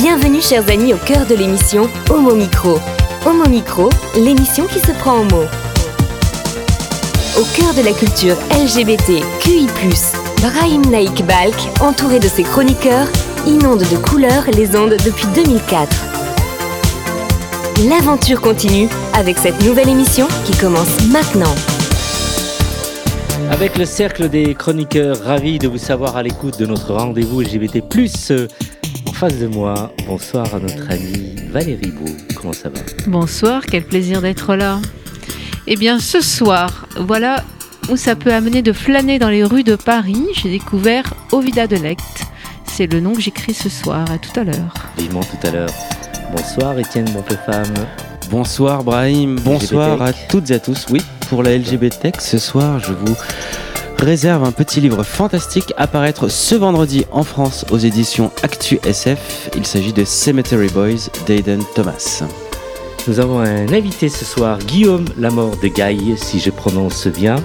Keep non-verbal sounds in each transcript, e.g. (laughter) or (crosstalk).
Bienvenue chers amis au cœur de l'émission Homo Micro. Homo Micro, l'émission qui se prend en mots. Au cœur de la culture LGBT, QI+, Brahim Naik Balk, entouré de ses chroniqueurs, inonde de couleurs les ondes depuis 2004. L'aventure continue avec cette nouvelle émission qui commence maintenant. Avec le cercle des chroniqueurs, ravis de vous savoir à l'écoute de notre rendez-vous LGBT+. Face de moi, bonsoir à notre amie Valérie Beau. Comment ça va? Bonsoir, quel plaisir d'être là. Eh bien, ce soir, voilà où ça peut amener de flâner dans les rues de Paris. J'ai découvert Ovida de Lecte. C'est le nom que j'écris ce soir. À tout à l'heure. Vivement tout à l'heure. Bonsoir Étienne Bonpefemme. Bonsoir Brahim, bonsoir à toutes et à tous. Oui, pour la LGBT, ce soir, je vous réserve un petit livre fantastique à paraître ce vendredi en France aux éditions Actu SF. Il s'agit de Cemetery Boys d'Aiden Thomas. Nous avons un invité ce soir, Guillaume Lamort de Gaille, si je prononce bien.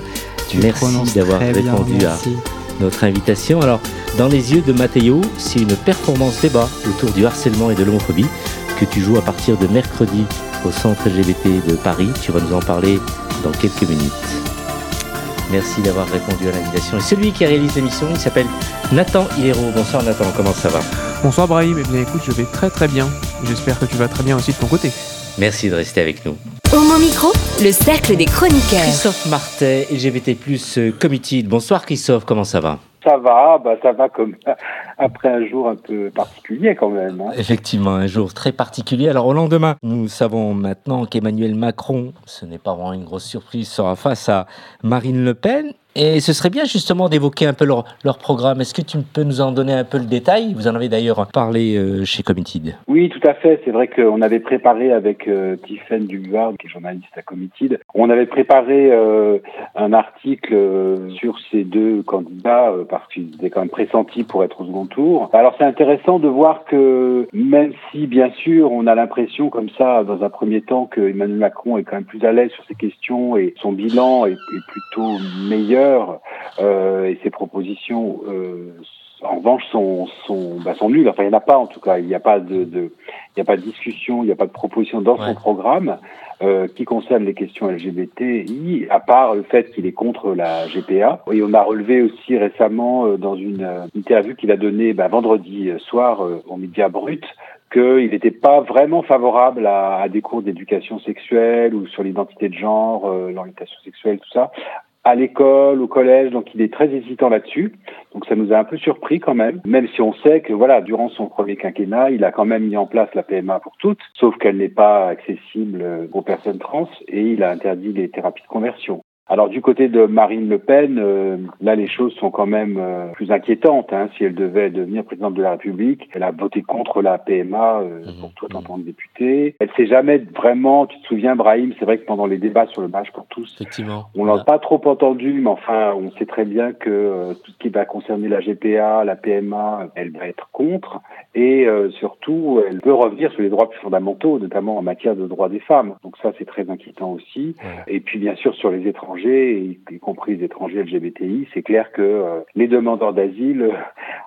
Tu merci d'avoir répondu à notre invitation. Alors, dans les yeux de Matteo, c'est une performance débat autour du harcèlement et de l'homophobie que tu joues à partir de mercredi au centre LGBT de Paris. Tu vas nous en parler dans quelques minutes. Merci d'avoir répondu à l'invitation. Et celui qui réalise l'émission, il s'appelle Nathan Hierro. Bonsoir Nathan, comment ça va? Bonsoir Brahim, eh bien écoute, je vais très très bien. J'espère que tu vas très bien aussi de ton côté. Merci de rester avec nous. Homo Micro, le cercle des chroniqueurs. Christophe Martet, LGBT+, Committee. Bonsoir Christophe, comment ça va? Ça va, bah ça va comme (laughs) après un jour un peu particulier quand même. Hein. Effectivement, un jour très particulier. Alors au lendemain, nous savons maintenant qu'Emmanuel Macron, ce n'est pas vraiment une grosse surprise, sera face à Marine Le Pen. Et ce serait bien justement d'évoquer un peu leur, leur programme. Est-ce que tu peux nous en donner un peu le détail? Vous en avez d'ailleurs parlé euh, chez Committed. Oui, tout à fait. C'est vrai qu'on avait préparé avec euh, Tiffaine Dubuard, qui est journaliste à Committed, on avait préparé euh, un article euh, sur ces deux candidats parce qu'ils étaient quand même pressentis pour être au second tour. Alors c'est intéressant de voir que même si bien sûr on a l'impression comme ça dans un premier temps que Emmanuel Macron est quand même plus à l'aise sur ces questions et son bilan est plutôt meilleur euh, et ses propositions, euh, en revanche, sont, sont, bah, sont nulles. Enfin, il n'y en a pas en tout cas. Il n'y a pas de, de il n'y a pas de discussion, il n'y a pas de proposition dans son programme euh, qui concerne les questions LGBTI, à part le fait qu'il est contre la GPA. Et on a relevé aussi récemment euh, dans une interview qu'il a donnée bah, vendredi soir aux médias Brut qu'il n'était pas vraiment favorable à, à des cours d'éducation sexuelle ou sur l'identité de genre, l'orientation sexuelle, tout ça, à l'école, au collège, donc il est très hésitant là-dessus. Donc ça nous a un peu surpris quand même, même si on sait que voilà, durant son premier quinquennat, il a quand même mis en place la PMA pour toutes, sauf qu'elle n'est pas accessible aux personnes trans et il a interdit les thérapies de conversion. Alors du côté de Marine Le Pen, euh, là les choses sont quand même euh, plus inquiétantes. Hein. Si elle devait devenir présidente de la République, elle a voté contre la PMA euh, mmh. pour tout en tant que députée. Elle s'est jamais vraiment, tu te souviens Brahim, c'est vrai que pendant les débats sur le match pour tous, Effectivement. on l'a pas trop entendu, mais enfin on sait très bien que tout ce qui va concerner la GPA, la PMA, elle va être contre. Et surtout, elle veut revenir sur les droits plus fondamentaux, notamment en matière de droits des femmes. Donc ça c'est très inquiétant aussi. Et puis bien sûr sur les étrangers y compris les étrangers LGBTI, c'est clair que euh, les demandeurs d'asile,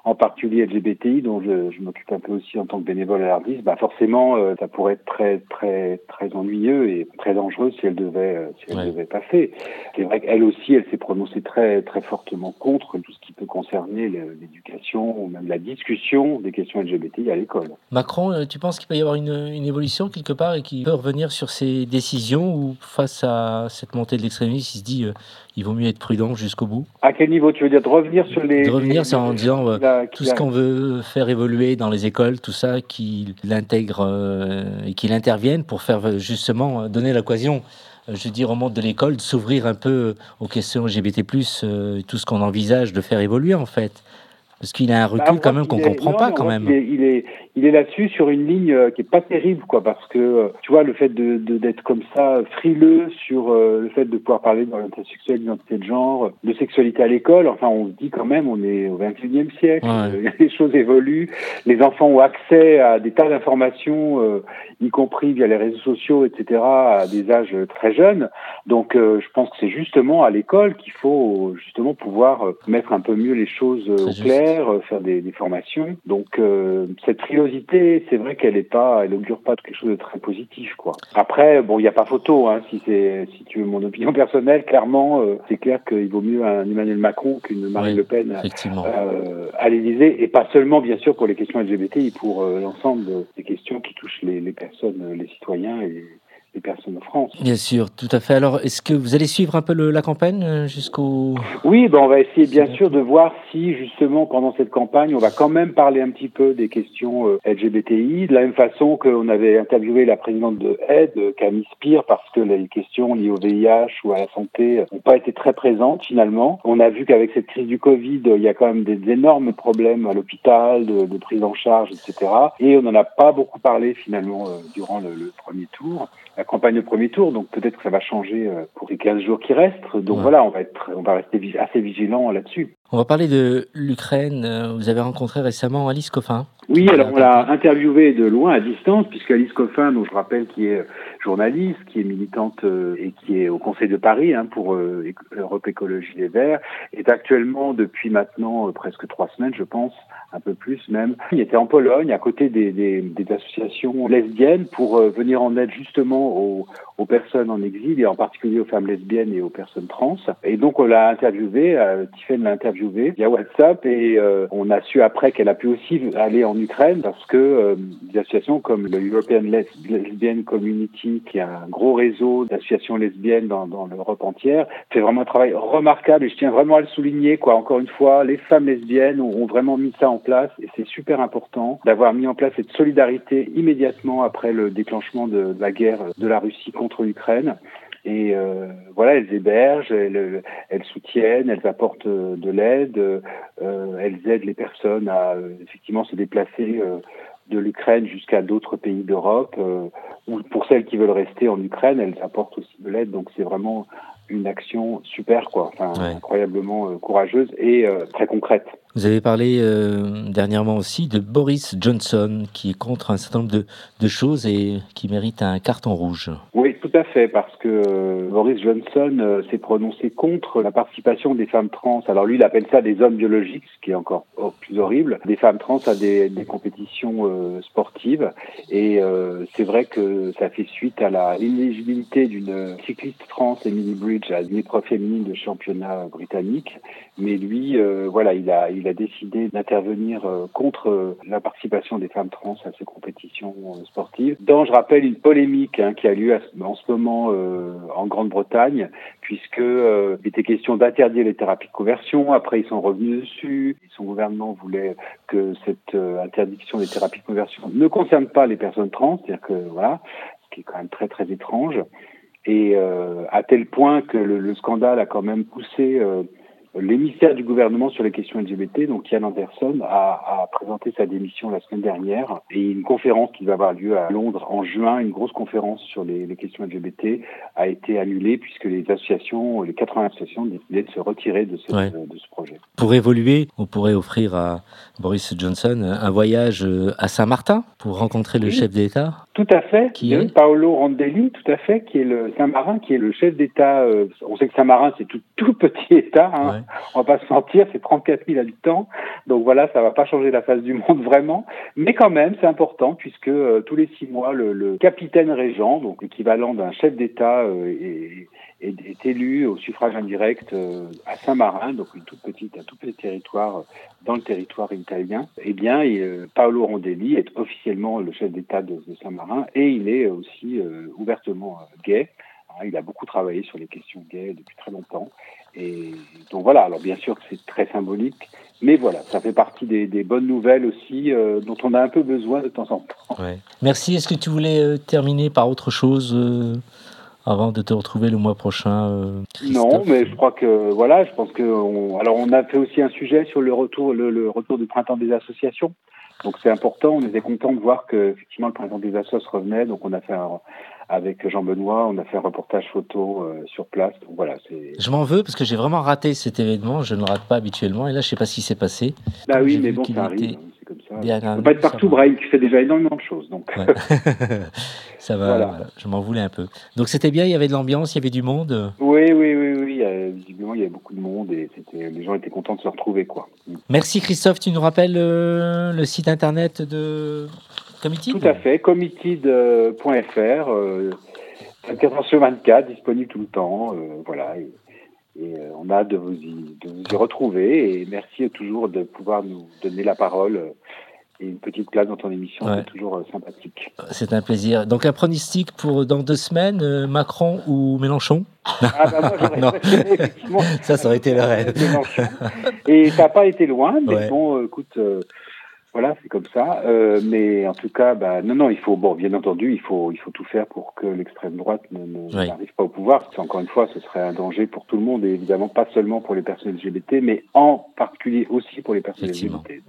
en particulier LGBTI, dont je, je m'occupe un peu aussi en tant que bénévole à l'ARDIS, bah forcément, euh, ça pourrait être très très très ennuyeux et très dangereux si elle devait euh, si elle devait passer. C'est vrai qu'elle aussi, elle s'est prononcée très très fortement contre tout ce qui peut concerner l'éducation ou même la discussion des questions LGBTI à l'école. Macron, tu penses qu'il peut y avoir une, une évolution quelque part et qu'il peut revenir sur ses décisions ou face à cette montée de l'extrémisme, il se dit euh, il vaut mieux être prudent jusqu'au bout. À quel niveau tu veux dire de revenir sur les De revenir, c'est en disant euh, tout ce qu'on veut faire évoluer dans les écoles, tout ça, qu'il l'intègre euh, et qu'il intervienne pour faire justement donner l'occasion je veux dire, au monde de l'école, de s'ouvrir un peu aux questions LGBT+, tout ce qu'on envisage de faire évoluer, en fait. Parce qu'il a un recul bah, quand même qu'on comprend pas quand même. Il est, il est, là-dessus sur une ligne euh, qui est pas terrible, quoi, parce que euh, tu vois le fait de d'être comme ça frileux sur euh, le fait de pouvoir parler d'orientation sexuelle, d'identité de genre, de sexualité à l'école. Enfin, on se dit quand même, on est au 21e siècle, (laughs) les choses évoluent, les enfants ont accès à des tas d'informations, y compris via les réseaux sociaux, etc., à des âges très jeunes. Donc, je pense que c'est justement à l'école qu'il faut justement pouvoir mettre un peu mieux les choses au clair faire des, des formations. Donc cette frilosité, c'est vrai qu'elle est pas, elle augure pas de quelque chose de très positif, quoi. Après, bon, il n'y a pas photo, hein, si c'est, si tu veux mon opinion (laughs) personnelle, clairement, c'est clair qu'il vaut mieux un Emmanuel Macron qu'une Marine Le Pen à l'Élysée, et pas seulement, bien sûr, pour les questions LGBTI, pour l'ensemble des questions qui touchent les, les personnes, les citoyens et personnes en France. Bien sûr, tout à fait. Alors, est-ce que vous allez suivre un peu la campagne euh, jusqu'au... Oui, ben on va essayer bien sûr de voir si justement pendant cette campagne, on va quand même parler un petit peu des questions euh, LGBTI, de la même façon qu'on avait interviewé la présidente de AID, euh, Camille Spire, parce que les questions liées au VIH ou à la santé n'ont pas été très présentes finalement. On a vu qu'avec cette crise du Covid, il y a quand même des énormes problèmes à l'hôpital, de, de, prise en charge, etc. Et on n'en a pas beaucoup parlé finalement durant le, le premier tour la campagne au premier tour, donc peut-être que ça va changer euh, pour les 15 jours qui restent. Donc voilà, on va être, on va rester assez vigilant là-dessus. On va parler de l'Ukraine. Euh, vous avez rencontré récemment Alice Coffin. Oui, alors on l'a interviewée de loin à distance, puisque Alice Coffin, dont je rappelle qui est journaliste, qui est militante euh, et qui est au Conseil de Paris hein, pour Europe Écologie Les Verts, est actuellement depuis maintenant presque trois semaines, je pense, un peu plus même. Il était en Pologne, à côté des, des, des associations lesbiennes, pour venir en aide justement aux, aux, personnes en exil et en particulier aux femmes lesbiennes et aux personnes trans. Et donc on l'a interviewée, euh, Tiffany l'a interviewée via WhatsApp et euh, on a su après qu'elle a pu aussi aller en Ukraine parce que euh, des associations comme le European Lesbian Community, qui est un gros réseau d'associations lesbiennes dans, dans l'Europe entière, fait vraiment un travail remarquable et je tiens vraiment à le souligner. Quoi. Encore une fois, les femmes lesbiennes ont, vraiment mis ça en place et c'est super important d'avoir mis en place cette solidarité immédiatement après le déclenchement de, la guerre de la Russie l'Ukraine. Et euh, voilà, elles hébergent, elles, elles, soutiennent, elles apportent de l'aide, euh, elles aident les personnes à euh, effectivement se déplacer euh, de l'Ukraine jusqu'à d'autres pays d'Europe. Euh, ou pour celles qui veulent rester en Ukraine, elles apportent aussi de l'aide. Donc c'est vraiment une action super, quoi, enfin, incroyablement euh, courageuse et euh, très concrète. Vous avez parlé euh, dernièrement aussi de Boris Johnson qui est contre un certain nombre de, de, choses et qui mérite un carton rouge. Oui, à fait, parce que euh, Boris Johnson euh, s'est prononcé contre la participation des femmes trans. Alors lui, il appelle ça des hommes biologiques, ce qui est encore plus horrible, des femmes trans à des, compétitions sportives. Et c'est vrai que ça fait suite à la d'une cycliste trans, Emily Bridge, à l'épreuve féminine de championnat britannique. Mais lui, voilà, il a, décidé d'intervenir euh, contre euh, la participation des femmes trans à ces compétitions euh, sportives. Dans, je rappelle, une polémique hein, qui a lieu en ce moment en Grande-Bretagne, puisque il était question d'interdire les thérapies de conversion. Après, ils sont revenus dessus. Son gouvernement voulait que cette interdiction des thérapies de conversion ne concerne pas les personnes trans, c'est-à-dire que voilà, ce qui est quand même très très étrange. Et à tel point que le, scandale a quand même poussé l'émissaire du gouvernement sur les questions LGBT, donc Yann Anderson, a, a, présenté sa démission la semaine dernière et une conférence qui va avoir lieu à Londres en juin, une grosse conférence sur les, les questions LGBT, a été annulée puisque les associations, les 80 associations décidaient de se retirer de ce, ouais. de ce projet. Pour évoluer, on pourrait offrir à Boris Johnson un voyage euh, à Saint-Martin pour rencontrer le chef d'État Tout à fait, qui est? Paolo Rondelli, tout à fait, qui est le Saint-Marin, qui est le chef d'État. Euh, on sait que Saint-Marin, c'est tout, tout petit État. Hein. Ouais on va pas se mentir, c'est 34 000 habitants. Donc voilà, ça va pas changer la face du monde (laughs) vraiment. Mais quand même, c'est important puisque euh, tous les six mois, le, le capitaine régent, donc l'équivalent d'un chef d'État, euh, est, est, est, élu au suffrage indirect euh, à Saint-Marin, donc une toute petite, un tout petit territoire dans le territoire italien. Eh bien, et, Paolo Rondelli est officiellement le chef d'État de, de Saint-Marin et il est aussi ouvertement gay. Il a beaucoup travaillé sur les questions gays depuis très longtemps. Et donc voilà, alors bien sûr que c'est très symbolique, mais voilà, ça fait partie des, des bonnes nouvelles aussi euh, dont on a un peu besoin de temps en temps. Ouais. Merci. Est-ce que tu voulais euh, terminer par autre chose euh, avant de te retrouver le mois prochain euh, Non, mais je crois que voilà, je pense que on, alors on a fait aussi un sujet sur le retour le, le retour du printemps des associations. Donc c'est important. On était content de voir que effectivement le printemps des associations revenait. Donc on a fait un, avec Jean Benoît, on a fait un reportage photo euh, sur place. Donc voilà, je m'en veux parce que j'ai vraiment raté cet événement. Je ne le rate pas habituellement. Et là, je sais pas ce qui s'est passé. Bah oui, mais bon, ça arrive. C'est comme ça. Bien, tu peux pas être partout, Brahim. Tu fais déjà énormément de choses. Donc. Ouais. (laughs) ça va. Voilà. Voilà. Je m'en voulais un peu. Donc c'était bien. Il y avait de l'ambiance. Il y avait du monde. Oui, oui, oui, oui. visiblement, il y avait beaucoup de monde et les gens étaient contents de se retrouver. Quoi. Merci Christophe. Tu nous rappelles le site internet de Committed Tout à fait, committed.fr. Euh, 24 sur 24, disponible tout le temps. Euh, voilà. Et, euh, on a hâte de vous, y, de vous y retrouver. Et merci toujours de pouvoir nous donner la parole euh, et une petite place dans ton émission. C'est toujours sympathique. C'est un plaisir. Donc, un pronostic pour dans deux semaines, Macron ou Mélenchon? Ah bah moi. (laughs) Ça, ça aurait été le rêve. Et ça n'a pas été loin, mais bon, écoute, voilà, c'est comme ça. Euh, mais en tout cas, bah, non, non, il faut, bon, bien entendu, il faut, il faut tout faire pour que l'extrême droite n'arrive pas au pouvoir. Parce qu'encore une fois, ce serait un danger pour tout le monde et évidemment pas seulement pour les personnes LGBT, mais en particulier aussi pour les personnes LGBT. Euh,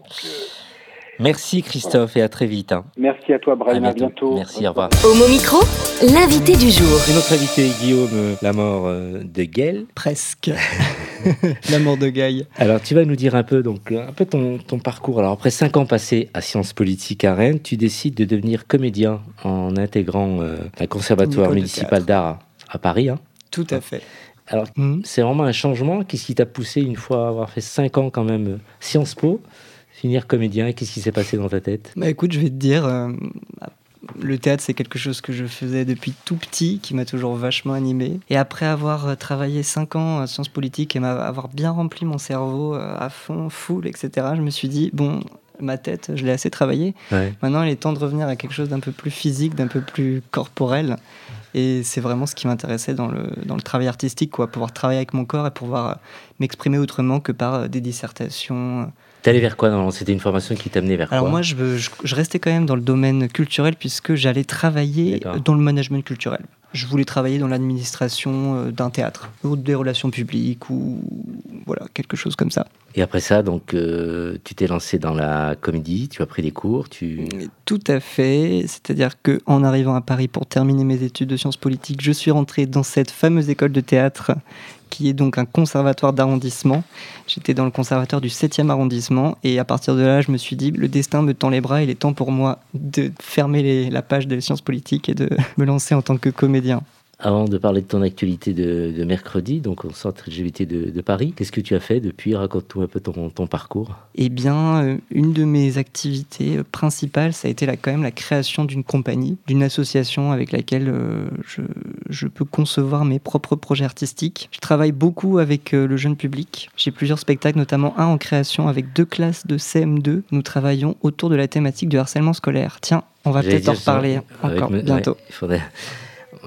Merci Christophe et à très vite. Hein. Merci à toi Brian, à bientôt. Merci, au revoir. Au micro, l'invité du jour. Et notre invité Guillaume, euh, la mort de Gaël. Presque. (laughs) la mort de Gaï. Alors, tu vas nous dire un peu, donc, un peu ton, ton, parcours. Alors, après cinq ans passés à Sciences Politiques à Rennes, tu décides de devenir comédien en intégrant euh, un conservatoire municipal d'art à, Paris. Hein. Tout à fait. Alors, hmm. c'est vraiment un changement. Qu'est-ce qui t'a poussé, une fois avoir fait cinq ans quand même Sciences Po, finir comédien Qu'est-ce qui s'est passé dans ta tête? Bah, Écoute, je vais te dire, euh, le théâtre, c'est quelque chose que je faisais depuis tout petit, qui m'a toujours vachement animé. Et après avoir euh, travaillé 5 ans à sciences politiques et avoir bien rempli mon cerveau euh, à fond, full, etc., je me suis dit, bon, ma tête, je l'ai assez travaillé. Maintenant, il est temps de revenir à quelque chose d'un peu plus physique, d'un peu plus corporel. Et c'est vraiment ce qui m'intéressait dans le, dans le travail artistique, quoi, pouvoir travailler avec mon corps et pouvoir euh, m'exprimer autrement que par des dissertations T'es allé vers quoi C'était une formation qui t'amenait vers quoi? Alors moi, je, je, restais quand même dans le domaine culturel puisque j'allais travailler dans le management culturel. Je voulais travailler dans l'administration euh, d'un théâtre ou des relations publiques ou voilà quelque chose comme ça. Et après ça, donc, euh, tu t'es lancé dans la comédie, tu as pris des cours, tu... Tout à fait. C'est-à-dire que en arrivant à Paris pour terminer mes études de sciences politiques, je suis rentré dans cette fameuse école de théâtre qui est donc un conservatoire d'arrondissement. J'étais dans le conservatoire du 7e arrondissement et à partir de là, je me suis dit, le destin me tend les bras, il est temps pour moi de fermer la page des sciences politiques et de (laughs) me lancer en tant que comédien. Avant de parler de ton actualité de, mercredi, donc au centre LGBT de, Paris, qu'est-ce que tu as fait depuis? Raconte-nous un peu ton, ton parcours. Eh bien, euh, une de mes activités euh, principales, ça a été quand même la création d'une compagnie, d'une association avec laquelle euh, je, je, peux concevoir mes propres projets artistiques. Je travaille beaucoup avec le jeune public. J'ai plusieurs spectacles, notamment un en création avec deux classes de CM2. Nous travaillons autour de la thématique du harcèlement scolaire. Tiens, on va peut-être en reparler encore bientôt. il faudrait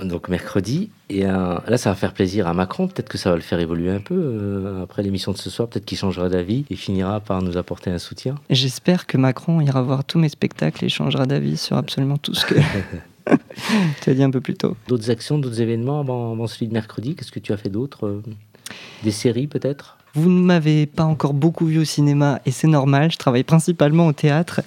donc mercredi. Et euh, là, ça va faire plaisir à Macron. Peut-être que ça va le faire évoluer un peu euh, après l'émission de ce soir. Peut-être qu'il changera d'avis et finira par nous apporter un soutien. J'espère que Macron ira voir tous mes spectacles et changera d'avis sur absolument tout ce que (laughs) tu as dit un peu plus tôt. D'autres actions, d'autres événements avant, celui de mercredi? Qu'est-ce que tu as fait d'autre? Euh, Des séries peut-être? Vous ne m'avez pas encore beaucoup vu au cinéma et c'est normal. Je travaille principalement au théâtre.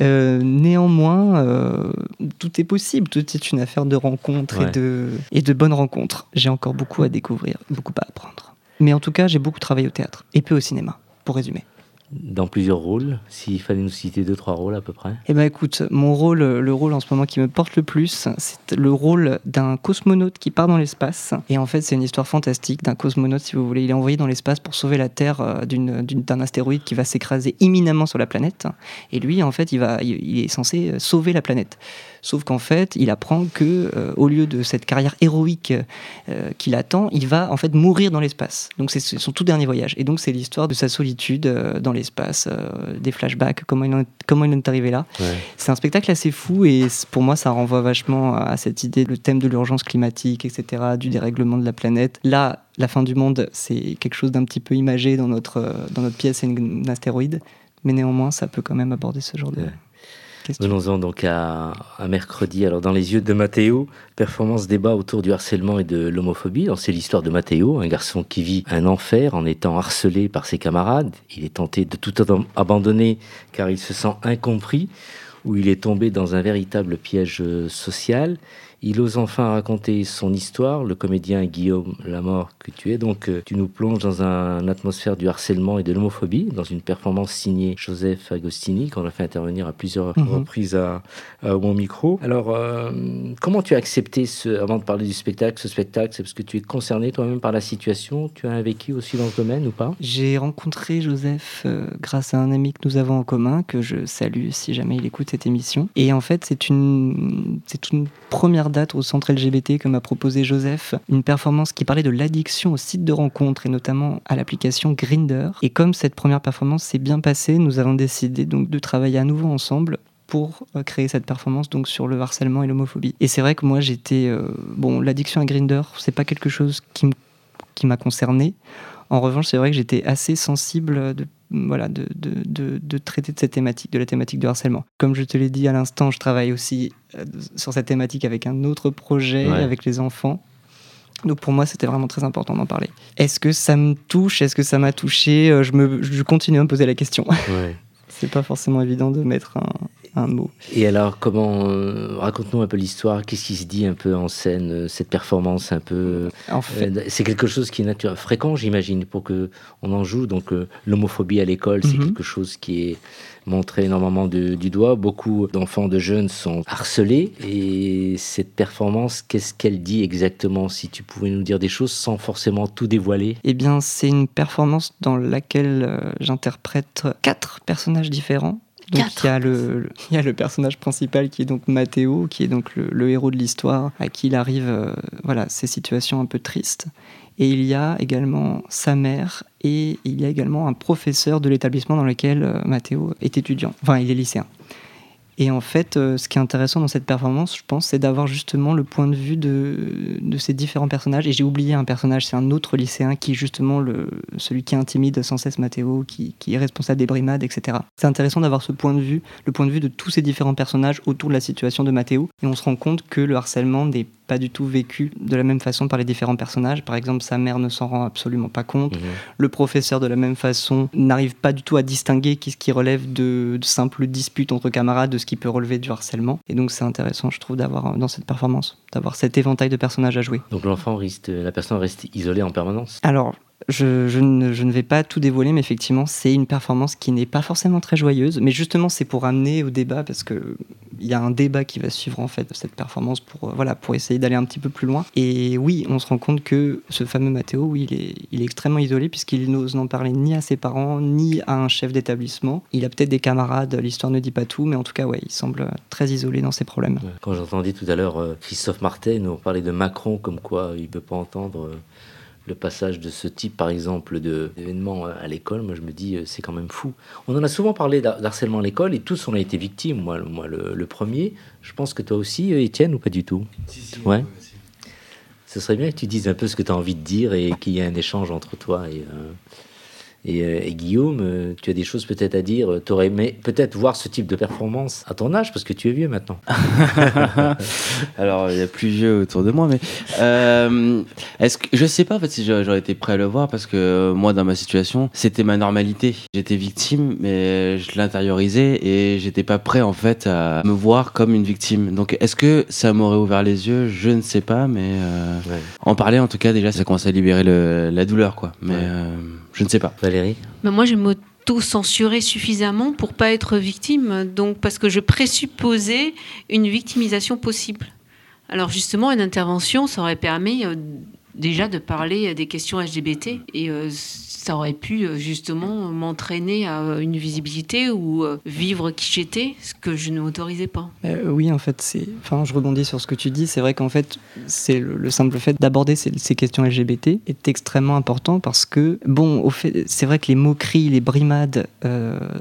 Euh, néanmoins, euh, tout est possible. Tout est une affaire de rencontres et, de, et de bonnes rencontres. J'ai encore beaucoup à découvrir, beaucoup à apprendre. Mais en tout cas, j'ai beaucoup travaillé au théâtre et peu au cinéma, pour résumer dans plusieurs rôles S'il fallait nous citer deux, trois rôles à peu près Eh ben écoute, mon rôle, le rôle en ce moment qui me porte le plus, c'est le rôle d'un cosmonaute qui part dans l'espace. Et en fait, c'est une histoire fantastique d'un cosmonaute, si vous voulez. Il est envoyé dans l'espace pour sauver la Terre euh, d'un astéroïde qui va s'écraser imminemment sur la planète. Et lui, en fait, il, va, il est censé euh, sauver la planète. Sauf qu'en fait, il apprend que euh, au lieu de cette carrière héroïque euh, qu'il attend, il va en fait mourir dans l'espace. Donc c'est son tout dernier voyage. Et donc c'est l'histoire de sa solitude euh, dans l'espace, des flashbacks, comment il en, comment il est arrivé là. C'est un spectacle assez fou et pour moi ça renvoie vachement à cette idée, le thème de l'urgence climatique, etc., du dérèglement de la planète. Là, la fin du monde, c'est quelque chose d'un petit peu imagé dans notre, dans notre pièce, c'est un astéroïde. Mais néanmoins, ça peut quand même aborder ce genre de, Venons-en donc à, mercredi. Alors, dans les yeux de Matteo, performance débat autour du harcèlement et de l'homophobie. C'est l'histoire de Matteo, un garçon qui vit un enfer en étant harcelé par ses camarades. Il est tenté de tout abandonner car il se sent incompris, ou il est tombé dans un véritable piège social. Il ose enfin raconter son histoire, le comédien Guillaume Lamort que tu es. Donc, euh, tu nous plonges dans une atmosphère du harcèlement et de l'homophobie, dans une performance signée Joseph Agostini, qu'on a fait intervenir à plusieurs mhm. reprises à, mon micro. Alors, euh, comment tu as accepté, ce, avant de parler du spectacle, ce spectacle C'est parce que tu es concerné toi-même par la situation Tu as un vécu aussi dans ce domaine ou pas? J'ai rencontré Joseph euh, grâce à un ami que nous avons en commun, que je salue si jamais il écoute cette émission. Et en fait, c'est une, c'est une première date au centre LGBT que m'a proposé Joseph, une performance qui parlait de l'addiction au site de rencontre et notamment à l'application Grinder. Et comme cette première performance s'est bien passée, nous avons décidé donc de travailler à nouveau ensemble pour euh, créer cette performance donc sur le harcèlement et l'homophobie. Et c'est vrai que moi j'étais euh, bon l'addiction à Grinder, c'est pas quelque chose qui m'a concerné. En revanche, c'est vrai que j'étais assez sensible de voilà, de, de, de, traiter de cette thématique, de la thématique du harcèlement. Comme je te l'ai dit à l'instant, je travaille aussi euh, sur cette thématique avec un autre projet, avec les enfants. Donc pour moi, c'était vraiment très important d'en parler. Est-ce que ça me touche? Est-ce que ça m'a touché? Euh, je, me, je continue à me poser la question. Ouais. (laughs) C'est pas forcément évident de mettre un, un mot. Et alors, comment euh, raconte-nous un peu l'histoire Qu'est-ce qui se dit un peu en scène euh, Cette performance un peu. En fait, euh, c'est quelque chose qui est naturel, fréquent, j'imagine, pour que on en joue. Donc, l'homophobie à l'école, c'est mhm. quelque chose qui est montré énormément du doigt. Beaucoup d'enfants, de jeunes sont harcelés. Et cette performance, qu'est-ce qu'elle dit exactement Si tu pouvais nous dire des choses sans forcément tout dévoiler? Eh bien, c'est une performance dans laquelle j'interprète quatre personnages différents donc il y, a le, il y a le personnage principal qui est donc Matteo, qui est donc le, héros de l'histoire, à qui il arrive euh, voilà, ces situations un peu tristes. Et il y a également sa mère et il y a également un professeur de l'établissement dans lequel euh, Matteo est étudiant. Enfin, il est lycéen. Et en fait, euh, ce qui est intéressant dans cette performance, je pense, c'est d'avoir justement le point de vue de, ces différents personnages. Et j'ai oublié un personnage, c'est un autre lycéen qui est justement le, celui qui intimide sans cesse Matteo, qui, qui est responsable des brimades, etc. C'est intéressant d'avoir ce point de vue, le point de vue de tous ces différents personnages autour de la situation de Matteo. Et on se rend compte que le harcèlement n'est pas du tout vécu de la même façon par les différents personnages. Par exemple, sa mère ne s'en rend absolument pas compte. Mhm. Le professeur, de la même façon, n'arrive pas du tout à distinguer ce qui relève de, de simples disputes entre camarades de ce qui peut relever du harcèlement. Et donc, c'est intéressant, je trouve, d'avoir dans cette performance, d'avoir cet éventail de personnages à jouer. Donc, l'enfant reste, la personne reste isolée en permanence? Alors, je, ne, vais pas tout dévoiler, mais effectivement, c'est une performance qui n'est pas forcément très joyeuse. Mais justement, c'est pour amener au débat, parce qu'il y a un débat qui va suivre en fait cette performance pour, euh, voilà, pour essayer d'aller un petit peu plus loin. Et oui, on se rend compte que ce fameux Matteo, oui, il est, il est extrêmement isolé, puisqu'il n'ose n'en parler ni à ses parents, ni à un chef d'établissement. Il a peut-être des camarades, l'histoire ne dit pas tout, mais en tout cas, ouais, il semble très isolé dans ses problèmes. Quand j'entendais tout à l'heure euh, Christophe Martin nous parler de Macron, comme quoi il ne peut pas entendre. Euh, le passage de ce type, par exemple, d'événements à l'école, moi je me dis, euh, c'est quand même fou. On en a souvent parlé d'harcèlement à l'école et tous on a été victimes, moi, moi le, premier. Je pense que toi aussi, euh, Étienne, ou pas du tout? Si, si, ouais. Ce serait bien que tu dises un peu ce que tu as envie de dire et qu'il y ait un échange entre toi et, euh, euh, et, Guillaume, euh, tu as des choses peut-être à dire. Tu aurais aimé peut-être voir ce type de performance à ton âge, parce que tu es vieux maintenant. (laughs) Alors, il y a plus vieux autour de moi, mais euh, est-ce que je sais pas en fait si j'aurais été prêt à le voir, parce que moi, dans ma situation, c'était ma normalité. J'étais victime, mais je l'intériorisais et j'étais pas prêt en fait à me voir comme une victime. Donc, est-ce que ça m'aurait ouvert les yeux? Je ne sais pas, mais en parler en tout cas, déjà, ça commence à libérer la douleur, quoi. Mais je ne sais pas. Moi, je m'auto-censurais suffisamment pour pas être victime, donc parce que je présupposais une victimisation possible. Alors justement, une intervention, ça aurait permis euh, déjà de parler des questions LGBT et euh, ça aurait pu euh, justement m'entraîner à euh, une visibilité ou vivre qui j'étais, ce que je n'autorisais pas. oui, en fait, c'est. Enfin, je rebondis sur ce que tu dis. C'est vrai qu'en fait, c'est le, simple fait d'aborder ces, questions LGBT est extrêmement important parce que, bon, au fait, c'est vrai que les moqueries, les brimades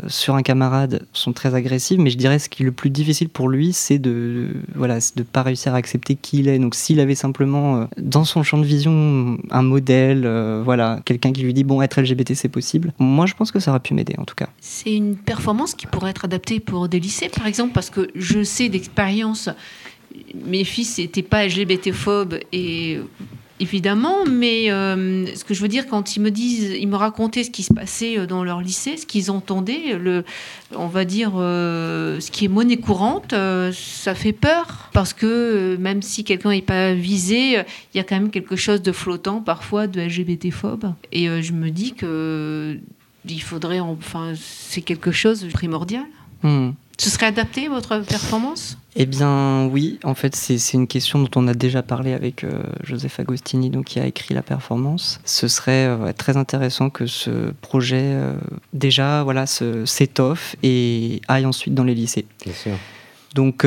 sur un camarade sont très agressives, mais je dirais ce qui est le plus difficile pour lui, c'est de, voilà, de pas réussir à accepter qui il est. Donc, s'il avait simplement dans son champ de vision un modèle, voilà, quelqu'un qui lui dit bon, LGBT, c'est possible. Moi, je pense que ça aurait pu m'aider, en tout cas. C'est une performance qui pourrait être adaptée pour des lycées, par exemple, parce que je sais d'expérience, mes fils n'étaient pas LGBT-phobes et évidemment, mais euh, ce que je veux dire, quand ils me disent, ils me racontaient ce qui se passait euh, dans leur lycée, ce qu'ils entendaient, le, on va dire, euh, ce qui est monnaie courante, ça fait peur. Parce que même si quelqu'un n'est pas visé, il y a quand même quelque chose de flottant, parfois, de LGBT-phobe. Et je me dis que il faudrait, enfin, c'est quelque chose de primordial. Hmm. Ce serait adapté votre performance? Eh bien oui, en fait c'est une question dont on a déjà parlé avec euh, Joseph Agostini, donc qui a écrit la performance. Ce serait euh, très intéressant que ce projet euh, déjà voilà s'étoffe et aille ensuite dans les lycées. Bien sûr. Donc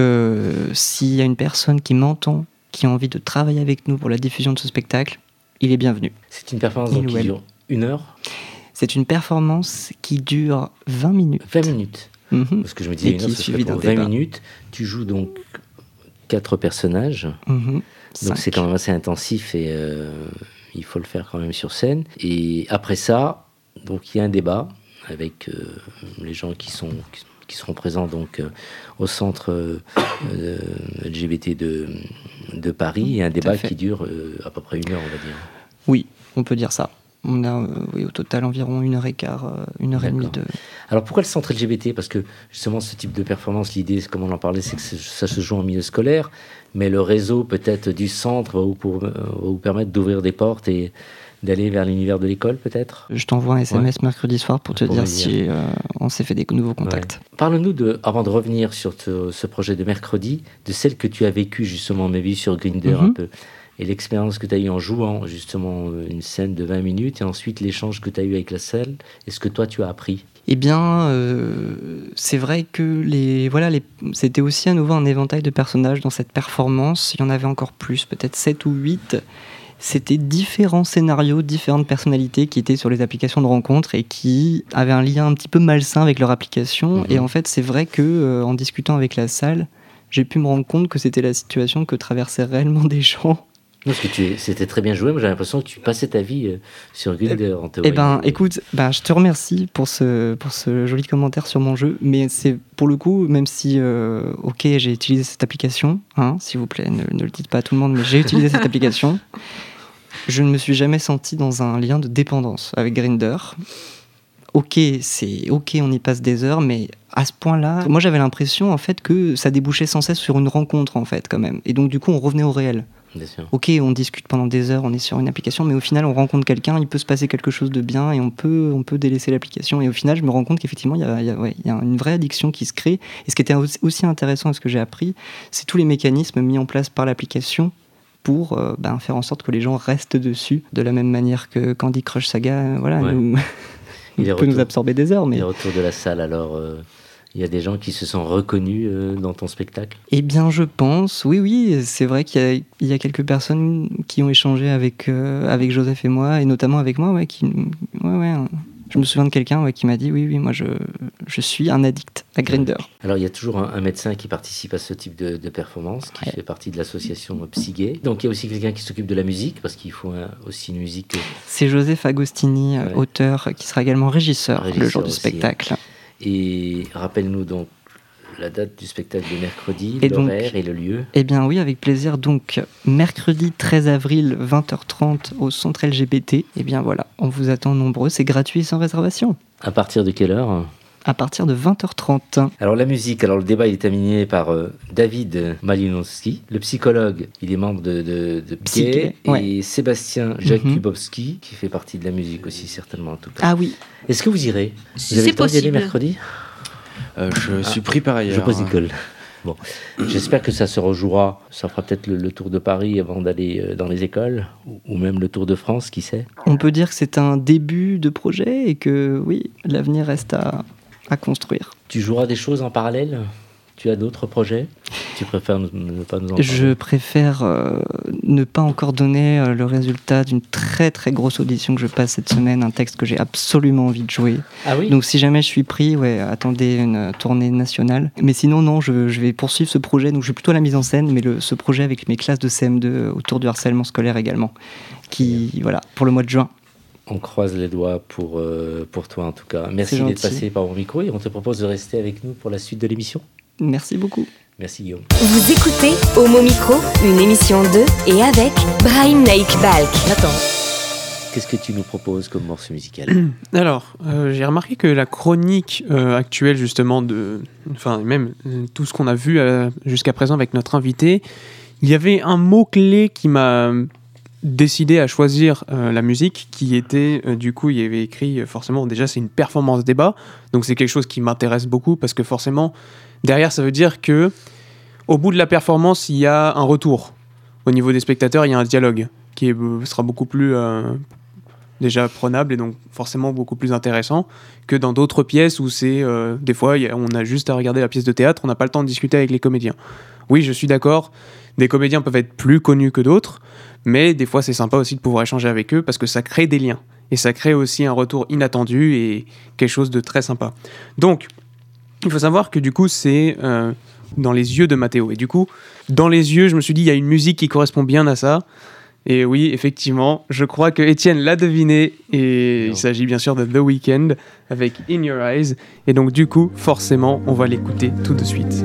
s'il y a une personne qui m'entend, qui a envie de travailler avec nous pour la diffusion de ce spectacle, il est bienvenu. C'est une performance qui dure une heure? C'est une performance qui dure 20 minutes. 20 minutes Mhm. Parce que je me disais, une heure, 20 minutes. Tu joues donc quatre personnages. Mhm. Donc c'est quand même assez intensif et euh, il faut le faire quand même sur scène. Et après ça, donc il y a un débat avec euh, les gens qui sont qui seront présents donc euh, au centre LGBT de, de Paris et un débat qui dure à peu près une heure, on va dire. Oui, on peut dire ça. On a euh, oui, au total environ une heure et quart, euh, une heure et demie de. Alors pourquoi le centre LGBT Parce que justement, ce type de performance, l'idée, comme on en parlait, c'est que ça se joue en milieu scolaire, mais le réseau peut-être du centre va vous, pour, vous permettre d'ouvrir des portes et d'aller vers l'univers de l'école peut-être? Je t'envoie un SMS mercredi soir pour te dire, si euh, on s'est fait des nouveaux contacts. Parle-nous, de, avant de revenir sur ce projet de mercredi, de celle que tu as vécue justement, mais vie sur Grinder un mhm. peu et l'expérience que tu as eue en jouant justement euh, une scène de 20 minutes et ensuite l'échange que tu as eu avec la salle et ce que toi tu as appris? Eh bien, euh, c'est vrai que les, voilà, les, c'était aussi à nouveau un éventail de personnages dans cette performance. Il y en avait encore plus, peut-être 7 ou 8. C'était différents scénarios, différentes personnalités qui étaient sur les applications de rencontres et qui avaient un lien un petit peu malsain avec leur application. Mhm. Et en fait, c'est vrai que euh, en discutant avec la salle, j'ai pu me rendre compte que c'était la situation que traversaient réellement des gens parce que tu, c'était très bien joué. Moi, j'ai l'impression que tu passais ta vie euh, sur Grinder en théorie. Eh ben, écoute, ben, je te remercie pour ce, pour ce joli commentaire sur mon jeu. Mais c'est pour le coup, même si, euh, ok, j'ai utilisé cette application, hein, s'il vous plaît, ne, le dites pas à tout le monde, mais j'ai utilisé cette (laughs) application. Je ne me suis jamais senti dans un lien de dépendance avec Grinder. Ok, c'est ok, on y passe des heures, mais à ce point-là, moi j'avais l'impression en fait que ça débouchait sans cesse sur une rencontre en fait quand même. Et donc du coup, on revenait au réel. Ok, on discute pendant des heures, on est sur une application, mais au final, on rencontre quelqu'un, il peut se passer quelque chose de bien et on peut, on peut délaisser l'application. Et au final, je me rends compte qu'effectivement, il y a, y, y a, une vraie addiction qui se crée. Et ce qui était aussi intéressant à ce que j'ai appris, c'est tous les mécanismes mis en place par l'application pour euh, ben, faire en sorte que les gens restent dessus, de la même manière que Candy Crush Saga, voilà, nous, il (laughs) peut nous absorber des heures. Mais... Les retours de la salle, alors. Euh, il y a des gens qui se sont reconnus euh, dans ton spectacle? Eh bien, je pense, oui, oui. C'est vrai qu'il y, a quelques personnes qui ont échangé avec, euh, avec Joseph et moi, et notamment avec moi, ouais, qui, ouais, ouais, je me souviens de quelqu'un qui m'a dit oui, oui, moi je, je suis un addict à Grinder. Alors il y a toujours un, médecin qui participe à ce type de, performance, qui fait partie de l'association Psygay. Donc il y a aussi quelqu'un qui s'occupe de la musique, parce qu'il faut aussi une musique. C'est Joseph Agostini, auteur, qui sera également régisseur, le jour du spectacle. Et rappelle-nous donc la date du spectacle de mercredi, l'horaire et le lieu. Eh bien oui, avec plaisir. Donc mercredi 13 avril, 20h30 au centre LGBT. Eh bien voilà, on vous attend nombreux, c'est gratuit sans réservation. À partir de quelle heure? À partir de 20h30. Alors la musique, alors le débat il est terminé par euh, David Malinowski, le psychologue, il est membre de, de, de et Sébastien mhm. Jakubowski qui fait partie de la musique aussi certainement en tout cas. Ah oui. Est-ce que vous irez? Vous avez le temps d'y aller mercredi? Euh, Je suis pris par ailleurs. Je pose hein. Bon, j'espère que ça se rejouera. Ça fera peut-être le, tour de Paris avant d'aller euh, dans les écoles, ou, même le tour de France, qui sait? On peut dire que c'est un début de projet et que oui, l'avenir reste à, à construire. Tu joueras des choses en parallèle? Tu as d'autres projets? Tu préfères ne, pas nous en parler? Je préfère euh, ne pas encore donner euh, le résultat d'une très très grosse audition que je passe cette semaine, un texte que j'ai absolument envie de jouer. Ah oui? Donc si jamais je suis pris, ouais, attendez une tournée nationale. Mais sinon, non, je, je vais poursuivre ce projet. Donc je vais plutôt à la mise en scène, mais le, ce projet avec mes classes de CM2 autour du harcèlement scolaire également, qui, voilà, pour le mois de juin. On croise les doigts pour, euh, pour toi en tout cas. Merci d'être passé par mon micro et on te propose de rester avec nous pour la suite de l'émission. Merci beaucoup. Merci Guillaume. Vous écoutez Homo Micro, une émission de et avec Brahim Naik Balk. Attends. Qu'est-ce que tu nous proposes comme morceau musical (clears throat) Alors, euh, j'ai remarqué que la chronique euh, actuelle, justement, de, enfin, même euh, tout ce qu'on a vu jusqu'à présent avec notre invité, il y avait un mot-clé qui m'a décidé à choisir la musique, qui était, du coup, il y avait écrit, forcément, déjà, c'est une performance débat, donc c'est quelque chose qui m'intéresse beaucoup, parce que forcément, derrière, ça veut dire que, au bout de la performance, il y a un retour. Au niveau des spectateurs, il y a un dialogue qui sera beaucoup plus déjà prenable et donc forcément beaucoup plus intéressant que dans d'autres pièces où c'est euh, des fois on a juste à regarder la pièce de théâtre, on n'a pas le temps de discuter avec les comédiens. Oui, je suis d'accord, des comédiens peuvent être plus connus que d'autres, mais des fois c'est sympa aussi de pouvoir échanger avec eux parce que ça crée des liens et ça crée aussi un retour inattendu et quelque chose de très sympa. Donc, il faut savoir que du coup c'est euh, dans les yeux de Mathéo et du coup dans les yeux je me suis dit il y a une musique qui correspond bien à ça et oui, effectivement, je crois que Étienne l'a deviné et il s'agit bien sûr de The Weeknd avec In Your Eyes. Et donc du coup, forcément, on va l'écouter tout de suite.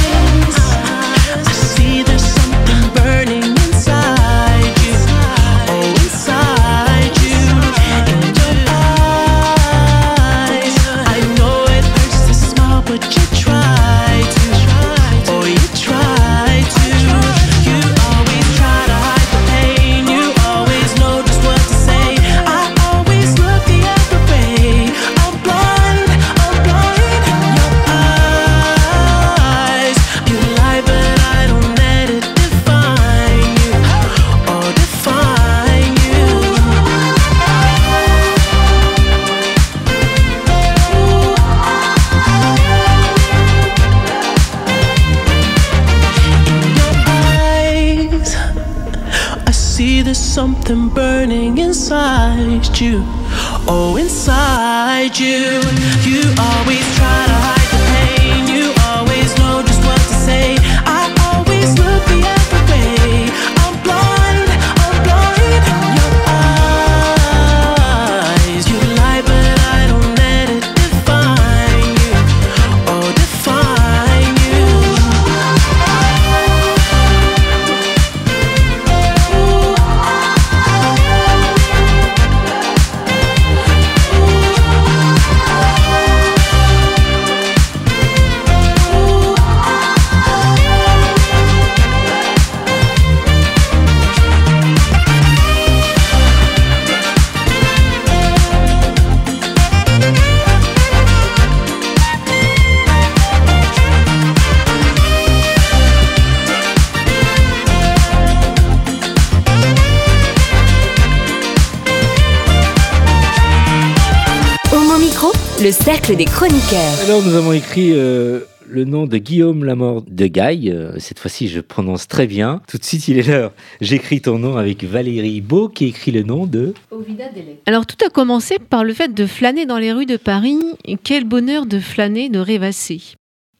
Le cercle des chroniqueurs. Alors nous avons écrit euh, le nom de Guillaume Lamort de Gaille. Euh, cette fois-ci, je prononce très bien. Tout de suite, il est l'heure. J'écris ton nom avec Valérie Beau qui écrit le nom de Ovida Alors tout a commencé par le fait de flâner dans les rues de Paris. Quel bonheur de flâner, de rêvasser.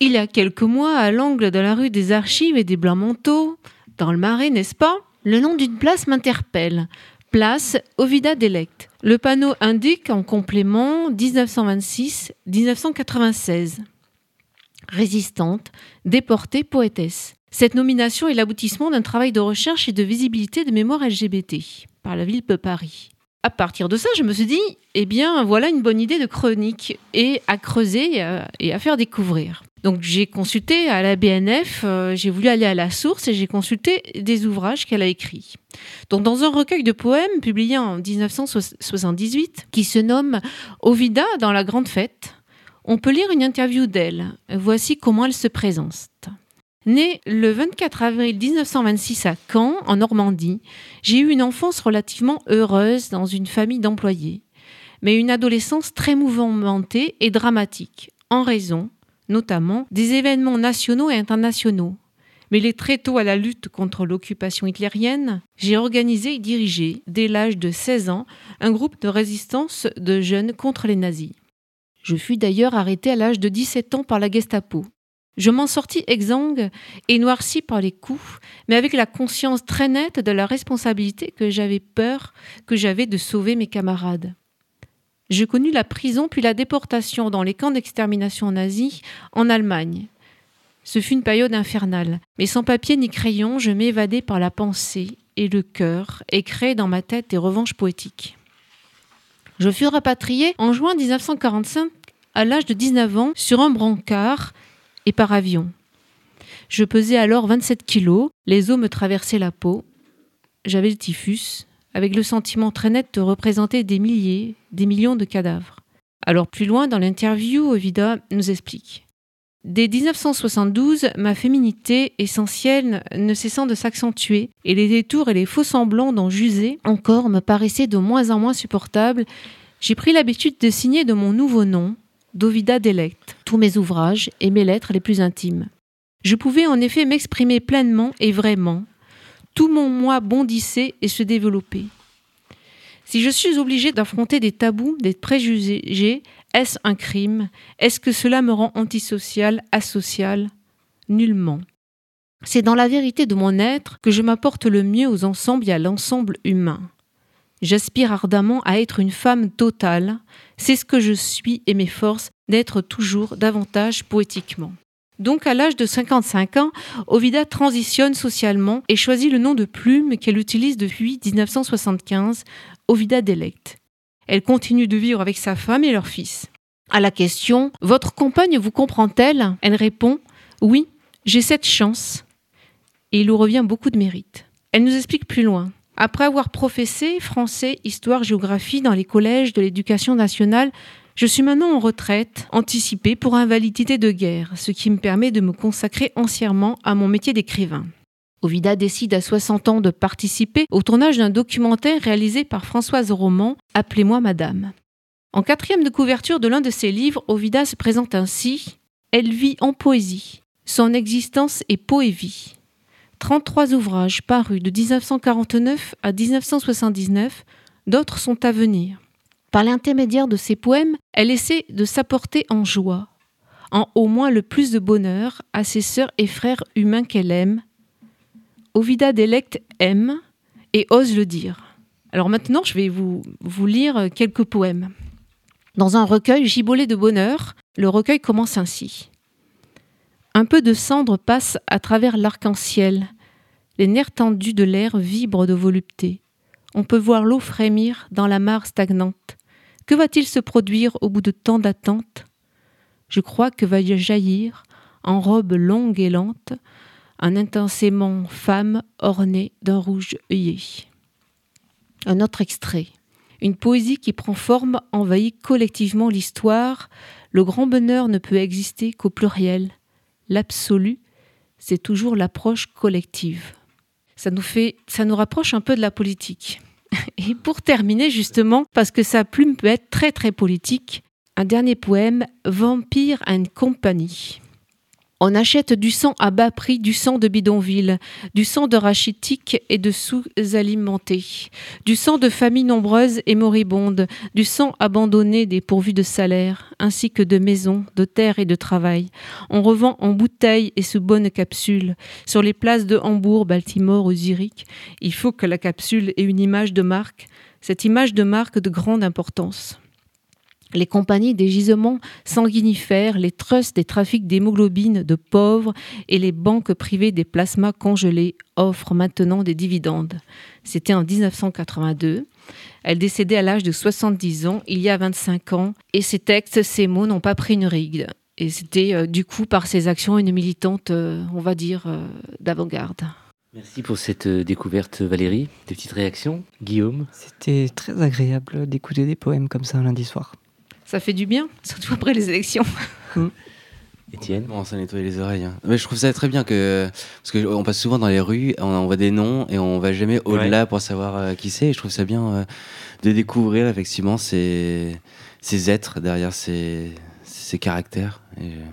Il y a quelques mois, à l'angle de la rue des Archives et des Blancs-Manteaux, dans le Marais, n'est-ce pas Le nom d'une place m'interpelle. Place Ovida d'Elect. Le panneau indique en complément 1926-1996. Résistante, déportée, poétesse. Cette nomination est l'aboutissement d'un travail de recherche et de visibilité de mémoire LGBT par la ville de Paris. À partir de ça, je me suis dit, eh bien, voilà une bonne idée de chronique et à creuser et à faire découvrir. Donc j'ai consulté à la BNF, euh, j'ai voulu aller à la source et j'ai consulté des ouvrages qu'elle a écrits. Donc dans un recueil de poèmes publié en 1978 qui se nomme Ovida dans la grande fête, on peut lire une interview d'elle. Voici comment elle se présente. Née le 24 avril 1926 à Caen, en Normandie, j'ai eu une enfance relativement heureuse dans une famille d'employés, mais une adolescence très mouvementée et dramatique, en raison, notamment, des événements nationaux et internationaux. Mais très tôt à la lutte contre l'occupation hitlérienne, j'ai organisé et dirigé, dès l'âge de 16 ans, un groupe de résistance de jeunes contre les nazis. Je fus d'ailleurs arrêté à l'âge de 17 ans par la Gestapo. Je m'en sortis exsangue et noirci par les coups, mais avec la conscience très nette de la responsabilité que j'avais peur que j'avais de sauver mes camarades. Je connus la prison puis la déportation dans les camps d'extermination nazis en Allemagne. Ce fut une période infernale, mais sans papier ni crayon, je m'évadai par la pensée et le cœur et créai dans ma tête des revanches poétiques. Je fus rapatrié en juin 1945 à l'âge de 19 ans sur un brancard et par avion. Je pesais alors 27 kilos, les os me traversaient la peau. J'avais le typhus, avec le sentiment très net de représenter des milliers, des millions de cadavres. Alors plus loin dans l'interview, Ovida nous explique. Dès 1972, ma féminité essentielle ne cessant de s'accentuer, et les détours et les faux semblants dont j'usais encore me paraissaient de moins en moins supportables, j'ai pris l'habitude de signer de mon nouveau nom, d'Ovida Delect, tous mes ouvrages et mes lettres les plus intimes. Je pouvais en effet m'exprimer pleinement et vraiment. Tout mon moi bondissait et se développait. Si je suis obligée d'affronter des tabous, des préjugés, est-ce un crime? Est-ce que cela me rend antisocial, asocial? Nullement. C'est dans la vérité de mon être que je m'apporte le mieux aux ensembles et à l'ensemble humain. J'aspire ardemment à être une femme totale, c'est ce que je suis et m'efforce d'être toujours davantage poétiquement. Donc à l'âge de 55 ans, Ovida transitionne socialement et choisit le nom de plume qu'elle utilise depuis 1975, Ovida Delect. Elle continue de vivre avec sa femme et leur fils. À la question Votre compagne vous comprend-elle? Elle répond Oui, j'ai cette chance. Et il lui revient beaucoup de mérite. Elle nous explique plus loin. Après avoir professé français, histoire, géographie dans les collèges de l'éducation nationale, je suis maintenant en retraite, anticipée pour invalidité de guerre, ce qui me permet de me consacrer entièrement à mon métier d'écrivain. Ovida décide à 60 ans de participer au tournage d'un documentaire réalisé par Françoise Roman, Appelez-moi Madame. En quatrième de couverture de l'un de ses livres, Ovida se présente ainsi Elle vit en poésie. Son existence est poévie. 33 ouvrages parus de 1949 à 1979, d'autres sont à venir. Par l'intermédiaire de ses poèmes, elle essaie de s'apporter en joie, en au moins le plus de bonheur à ses sœurs et frères humains qu'elle aime, Ovida Delect aime et ose le dire. Alors maintenant, je vais vous, vous lire quelques poèmes. Dans un recueil gibolé de bonheur, le recueil commence ainsi. Un peu de cendre passe à travers l'arc-en-ciel. Les nerfs tendus de l'air vibrent de volupté. On peut voir l'eau frémir dans la mare stagnante. Que va-t-il se produire au bout de tant d'attente Je crois que va jaillir, en robe longue et lente, un intensément femme ornée d'un rouge œillet. Un autre extrait. Une poésie qui prend forme envahit collectivement l'histoire. Le grand bonheur ne peut exister qu'au pluriel. L'absolu, c'est toujours l'approche collective. Ça nous fait, ça nous rapproche un peu de la politique. (laughs) Et pour terminer, justement, parce que sa plume peut être très très politique, un dernier poème, Vampire and Company. On achète du sang à bas prix, du sang de bidonville, du sang de rachitique et de sous-alimentés, du sang de familles nombreuses et moribondes, du sang abandonné dépourvu de salaire, ainsi que de maisons, de terres et de travail. On revend en bouteilles et sous bonnes capsules. Sur les places de Hambourg, Baltimore ou Zurich, il faut que la capsule ait une image de marque, cette image de marque de grande importance les compagnies des gisements sanguinifères, les trusts des trafics d'hémoglobine de pauvres et les banques privées des plasmas congelés offrent maintenant des dividendes. C'était en 1982. Elle décédait à l'âge de 70 ans, il y a 25 ans, et ses textes, ses mots n'ont pas pris une ride. Et c'était euh, du coup par ses actions une militante, euh, on va dire, euh, d'avant-garde. Merci pour cette découverte Valérie. Des petites réactions Guillaume? C'était très agréable d'écouter des poèmes comme ça un lundi soir. Ça fait du bien, (laughs) surtout après les élections. Étienne Bon, ça nettoie les oreilles. hein. Mais je trouve ça très bien que. Parce qu'on passe souvent dans les rues, on, on voit des noms et on va jamais au-delà pour savoir euh, qui c'est. Et je trouve ça bien euh, de découvrir effectivement ces, ces êtres derrière ces, ces caractères. Et, euh,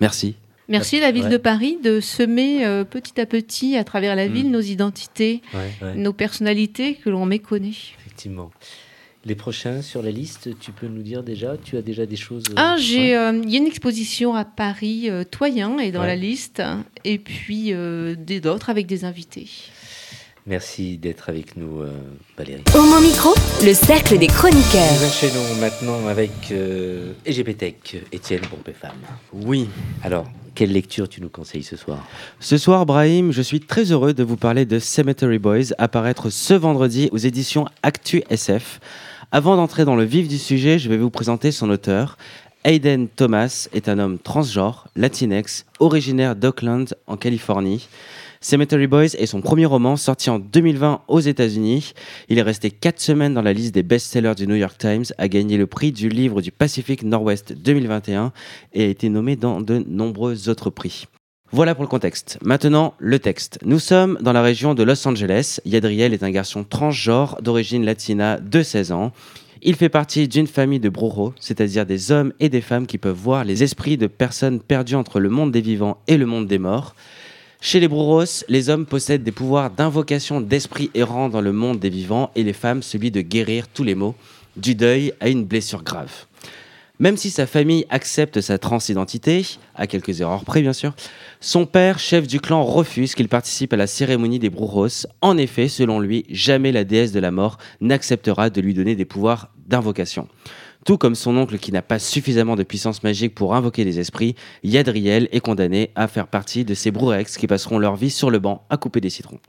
Merci. Merci la ville Ouais. de Paris de semer euh, petit à petit à travers la Mm. ville nos identités, Ouais, ouais, nos personnalités que l'on méconnaît. effectivement. Les prochains sur la liste, tu peux nous dire déjà Tu as déjà des choses euh, Ah, j'ai, ouais. euh, il y a une exposition à Paris, euh, Toyen est dans Ouais. la liste, et puis euh, des d'autres avec des invités. Merci d'être avec nous, euh, Valérie. Homo Micro, le cercle des chroniqueurs. Nous enchaînons maintenant avec euh, EGPTech, Étienne Pompé-Femme. Oui. Alors, quelle lecture tu nous conseilles ce soir? Ce soir, Brahim, je suis très heureux de vous parler de Cemetery Boys, apparaître ce vendredi aux éditions Actu SF. Avant d'entrer dans le vif du sujet, je vais vous présenter son auteur. Hayden Thomas est un homme transgenre, latinex, originaire d'Oakland, en Californie. Cemetery Boys est son premier roman sorti en 2020 aux États-Unis. Il est resté 4 semaines dans la liste des best-sellers du New York Times, a gagné le prix du livre du Pacifique Nord-Ouest 2021 et a été nommé dans de nombreux autres prix. Voilà pour le contexte. Maintenant, le texte. Nous sommes dans la région de Los Angeles. Yadriel est un garçon transgenre d'origine latina de 16 ans. Il fait partie d'une famille de brujos, c'est-à-dire des hommes et des femmes qui peuvent voir les esprits de personnes perdues entre le monde des vivants et le monde des morts. Chez les brujos, les hommes possèdent des pouvoirs d'invocation d'esprits errants dans le monde des vivants et les femmes celui de guérir tous les maux, du deuil à une blessure grave. Même si sa famille accepte sa transidentité, à quelques erreurs près bien sûr, son père, chef du clan, refuse qu'il participe à la cérémonie des Brujos. En effet, selon lui, jamais la déesse de la mort n'acceptera de lui donner des pouvoirs d'invocation. Tout comme son oncle qui n'a pas suffisamment de puissance magique pour invoquer des esprits, Yadriel est condamné à faire partie de ces Brurex qui passeront leur vie sur le banc à couper des citrons.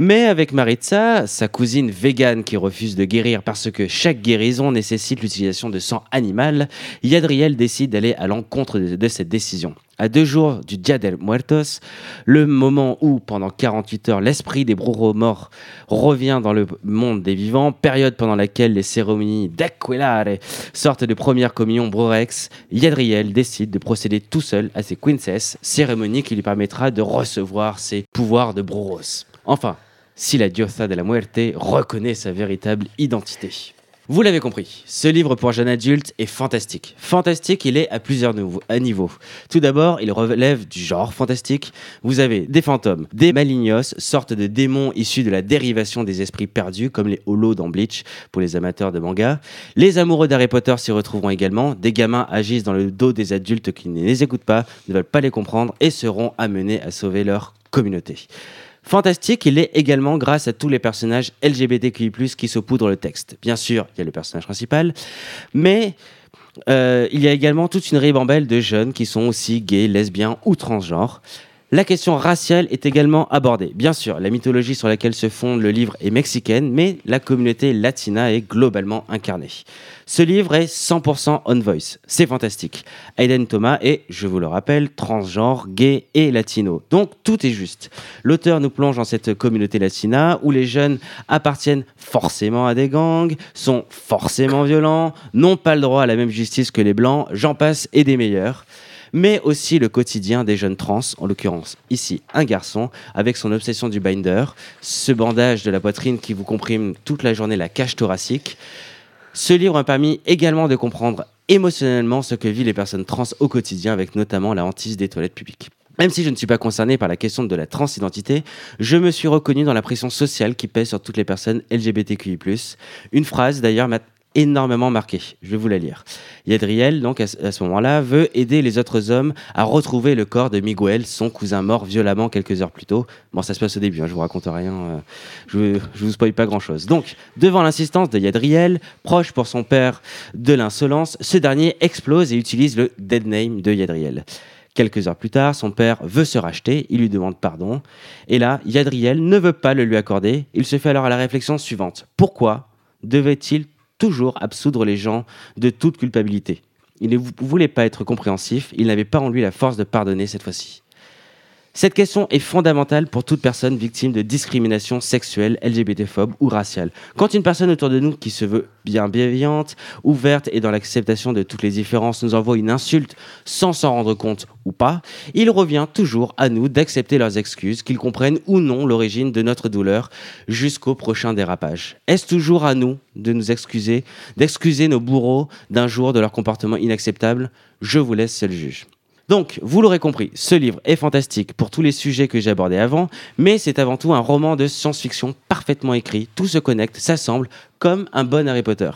Mais avec Maritza, sa cousine végane qui refuse de guérir parce que chaque guérison nécessite l'utilisation de sang animal, Yadriel décide d'aller à l'encontre de, cette décision. À deux jours du Dia del Muertos, le moment où, pendant 48 heures, l'esprit des brujos morts revient dans le monde des vivants, période pendant laquelle les cérémonies d'Aquilare sortent de première communion Brurex, Yadriel décide de procéder tout seul à ses quinces, cérémonie qui lui permettra de recevoir ses pouvoirs de Bruros. Enfin, si la diosa de la muerte reconnaît sa véritable identité. Vous l'avez compris, ce livre pour jeunes adultes est fantastique. Fantastique, il est à plusieurs niveaux. Tout d'abord, il relève du genre fantastique. Vous avez des fantômes, des malignos, sortes de démons issus de la dérivation des esprits perdus, comme les holos dans Bleach, pour les amateurs de manga. Les amoureux d'Harry Potter s'y retrouveront également. Des gamins agissent dans le dos des adultes qui ne les écoutent pas, ne veulent pas les comprendre et seront amenés à sauver leur communauté. Fantastique, il est également grâce à tous les personnages LGBTQI+, qui saupoudrent le texte. Bien sûr, il y a le personnage principal, mais euh, il y a également toute une ribambelle de jeunes qui sont aussi gays, lesbiens ou transgenres. La question raciale est également abordée. Bien sûr, la mythologie sur laquelle se fonde le livre est mexicaine, mais la communauté latina est globalement incarnée. Ce livre est 100% on voice. C'est fantastique. Aiden Thomas est, je vous le rappelle, transgenre, gay et latino. Donc tout est juste. L'auteur nous plonge dans cette communauté latina où les jeunes appartiennent forcément à des gangs, sont forcément violents, n'ont pas le droit à la même justice que les blancs, j'en passe et des meilleurs mais aussi le quotidien des jeunes trans, en l'occurrence ici un garçon, avec son obsession du binder, ce bandage de la poitrine qui vous comprime toute la journée la cage thoracique. Ce livre m'a permis également de comprendre émotionnellement ce que vivent les personnes trans au quotidien, avec notamment la hantise des toilettes publiques. Même si je ne suis pas concerné par la question de la transidentité, je me suis reconnu dans la pression sociale qui pèse sur toutes les personnes LGBTQI+. Une phrase d'ailleurs m'a énormément marqué. Je vais vous la lire. Yadriel, donc à ce moment-là, veut aider les autres hommes à retrouver le corps de Miguel, son cousin mort violemment quelques heures plus tôt. Bon, ça se passe au début, hein, je vous raconte rien, euh, je, je vous spoil pas grand-chose. Donc, devant l'insistance de Yadriel, proche pour son père de l'insolence, ce dernier explose et utilise le dead name de Yadriel. Quelques heures plus tard, son père veut se racheter, il lui demande pardon. Et là, Yadriel ne veut pas le lui accorder. Il se fait alors à la réflexion suivante. Pourquoi devait-il toujours absoudre les gens de toute culpabilité Il ne voulait pas être compréhensif, il n'avait pas en lui la force de pardonner cette fois-ci. Cette question est fondamentale pour toute personne victime de discrimination sexuelle, LGBT-phobe ou raciale. Quand une personne autour de nous qui se veut bien bienveillante, ouverte et dans l'acceptation de toutes les différences nous envoie une insulte sans s'en rendre compte ou pas, il revient toujours à nous d'accepter leurs excuses, qu'ils comprennent ou non l'origine de notre douleur jusqu'au prochain dérapage. Est-ce toujours à nous de nous excuser, d'excuser nos bourreaux d'un jour de leur comportement inacceptable? Je vous laisse seul juge. Donc, vous l'aurez compris, ce livre est fantastique pour tous les sujets que j'ai abordés avant, mais c'est avant tout un roman de science-fiction parfaitement écrit, tout se connecte, s'assemble, comme un bon Harry Potter.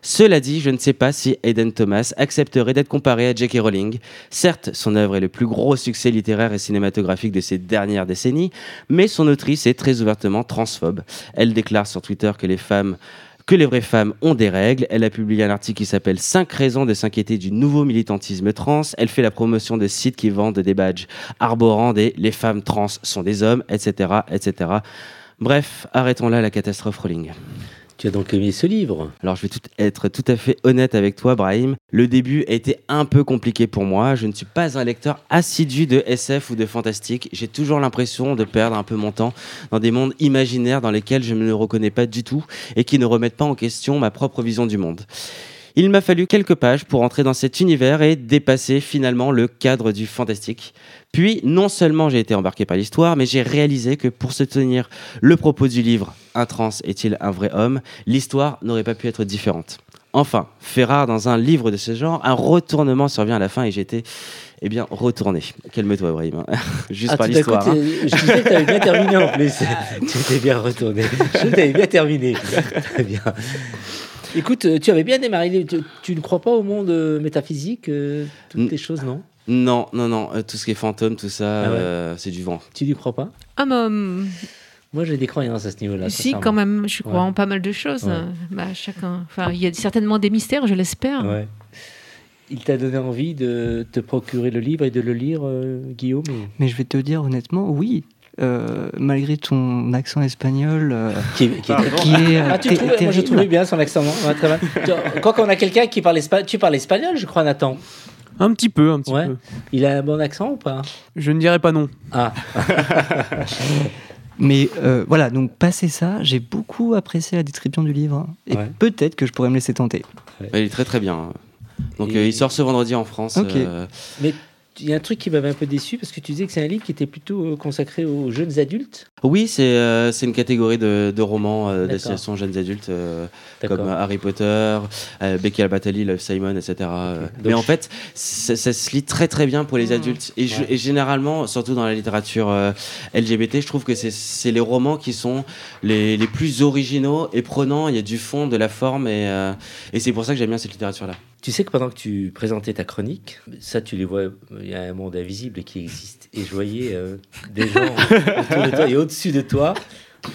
Cela dit, je ne sais pas si Aiden Thomas accepterait d'être comparé à J.K. Rowling. Certes, son œuvre est le plus gros succès littéraire et cinématographique de ces dernières décennies, mais son autrice est très ouvertement transphobe. Elle déclare sur Twitter que les femmes que les vraies femmes ont des règles. Elle a publié un article qui s'appelle 5 raisons de s'inquiéter du nouveau militantisme trans. Elle fait la promotion de sites qui vendent des badges arborant des les femmes trans sont des hommes, etc., etc. Bref, arrêtons là la catastrophe Rolling. Tu as donc aimé ce livre Alors, je vais être tout à fait honnête avec toi, Brahim. Le début a été un peu compliqué pour moi. Je ne suis pas un lecteur assidu de SF ou de fantastique. J'ai toujours l'impression de perdre un peu mon temps dans des mondes imaginaires dans lesquels je ne me reconnais pas du tout et qui ne remettent pas en question ma propre vision du monde. Il m'a fallu quelques pages pour entrer dans cet univers et dépasser finalement le cadre du fantastique. Puis, non seulement j'ai été embarqué par l'histoire, mais j'ai réalisé que pour soutenir le propos du livre Un trans est-il un vrai homme l'histoire n'aurait pas pu être différente. Enfin, fait rare dans un livre de ce genre, un retournement survient à la fin et j'étais eh bien, retourné. Calme-toi, Ibrahim. Hein. (laughs) Juste ah, par l'histoire. Hein. Je disais que tu avais bien terminé en plus. (laughs) tu étais bien retourné. Je t'avais bien terminé. Très bien. Écoute, euh, tu avais bien démarré. Tu, ne crois pas au monde euh, métaphysique, euh, toutes ces choses, non? Non, non, non. tout ce qui est fantôme, tout ça, ah c'est du vent. Tu n'y crois pas? Ah, bah, Moi, j'ai des croyances à ce niveau-là. Si, quand même. Je crois en pas mal de choses. Bah, chacun. Enfin, il y a certainement des mystères, je l'espère. Il t'a donné envie de te procurer le livre et de le lire, Guillaume? Mais je vais te dire honnêtement, oui. Euh, malgré ton accent espagnol, euh, qui, est, ah, tu trouves, moi je trouvais bien son accent. très bien. Quand on a quelqu'un qui parle espagnol, tu parles espagnol, je crois, Nathan. Un petit peu, un petit peu. Il a un bon accent ou pas? Je ne dirais pas non. Ah. (laughs) Mais euh, voilà, donc passé ça, j'ai beaucoup apprécié la description du livre. Et peut-être que je pourrais me laisser tenter. il est très très bien. Donc il sort ce vendredi en France. Mais il y a un truc qui m'avait un peu déçu parce que tu disais que c'est un livre qui était plutôt euh, consacré aux jeunes adultes. Oui, c'est euh, c'est une catégorie de, de romans euh, d'association jeunes adultes comme Harry Potter, Becky Albatali, Love Simon, etc. Mais en fait, ça, se lit très très bien pour les mmh. adultes. Et, et, généralement, surtout dans la littérature LGBT, je trouve que c'est les romans qui sont les, les, plus originaux et prenants. Il y a du fond, de la forme, et, et c'est pour ça que j'aime bien cette littérature-là. Tu sais que pendant que tu présentais ta chronique, ça tu les vois, il y a un monde invisible qui existe. Et je voyais euh, des gens (laughs) autour de toi et au-dessus de toi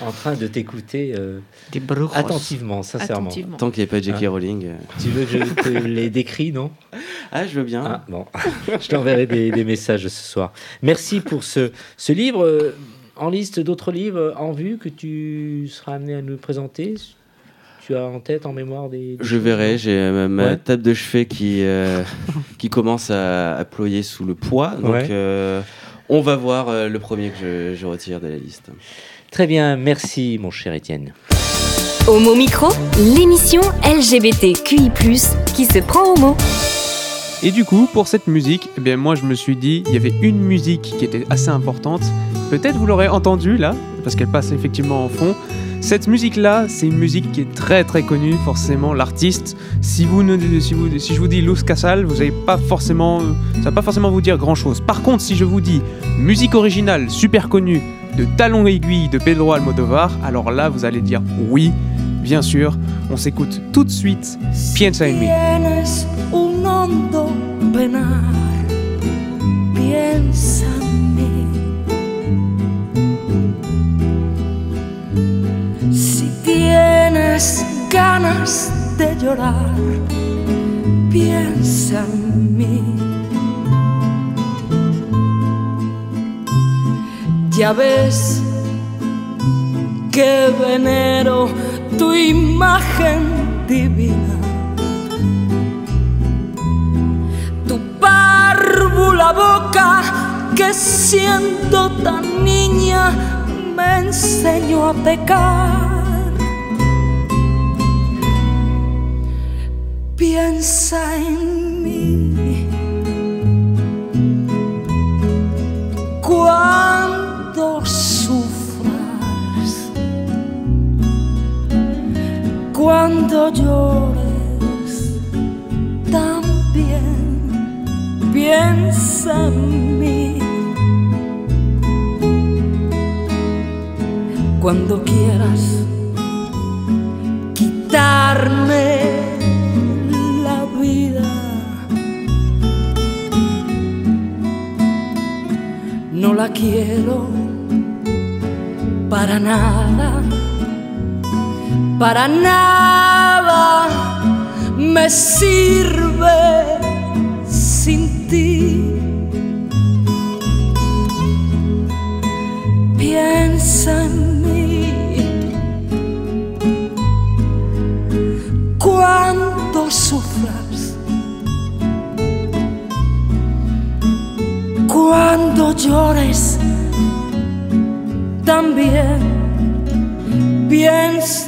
en train de t'écouter euh, attentivement, sincèrement. Tant qu'il n'y a pas J.K. Hein Rowling. Euh. Tu veux que je te les décris, non? Ah, je veux bien. Ah, bon, (laughs) je t'enverrai des, des, messages ce soir. Merci pour ce, ce livre. En liste d'autres livres en vue que tu seras amené à nous présenter tu as en tête, en mémoire des. je verrai, j'ai ma, table de chevet qui, euh, (laughs) qui commence à, à, ployer sous le poids. Donc, euh, on va voir euh, le premier que je, je, retire de la liste. Très bien, merci, mon cher Étienne. Homo Micro, l'émission LGBTQI, qui se prend au mot. Et du coup, pour cette musique, eh bien, moi je me suis dit, il y avait une musique qui était assez importante. Peut-être vous l'aurez entendue là, parce qu'elle passe effectivement en fond Cette musique-là, c'est une musique qui est très très connue, forcément, l'artiste. Si, vous ne, si, vous, si je vous dis Luz Casal, vous avez pas forcément, ça va pas forcément vous dire grand-chose. Par contre, si je vous dis musique originale, super connue, de Talon Aiguille de Pedro Almodovar, alors là, vous allez dire oui, bien sûr. On s'écoute tout de suite Piensa en mí. piensa en mí. Tienes ganas de llorar, piensa en mí. Ya ves que venero tu imagen divina. Tu párvula boca que siendo tan niña me enseñó a pecar. Piensa en mí. Cuando cuando llores también piensa en mí. Cuando quieras quitarme la quiero para nada para nada. Me sirve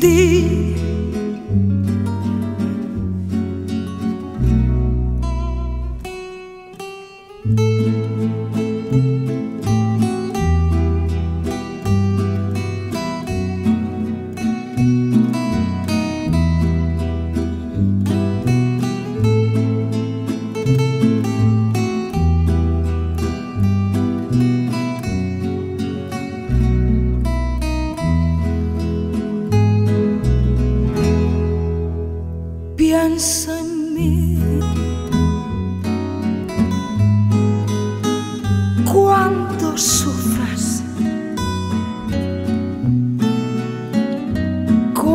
地。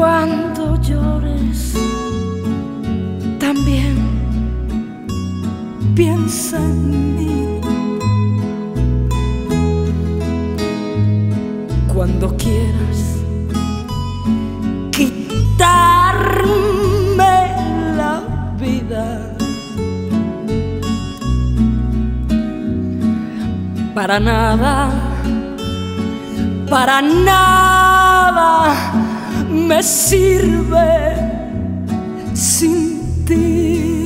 cuando llores, también piensa en mí. Cuando quieras quitarme la vida. Para nada, para nada me sirve sin ti.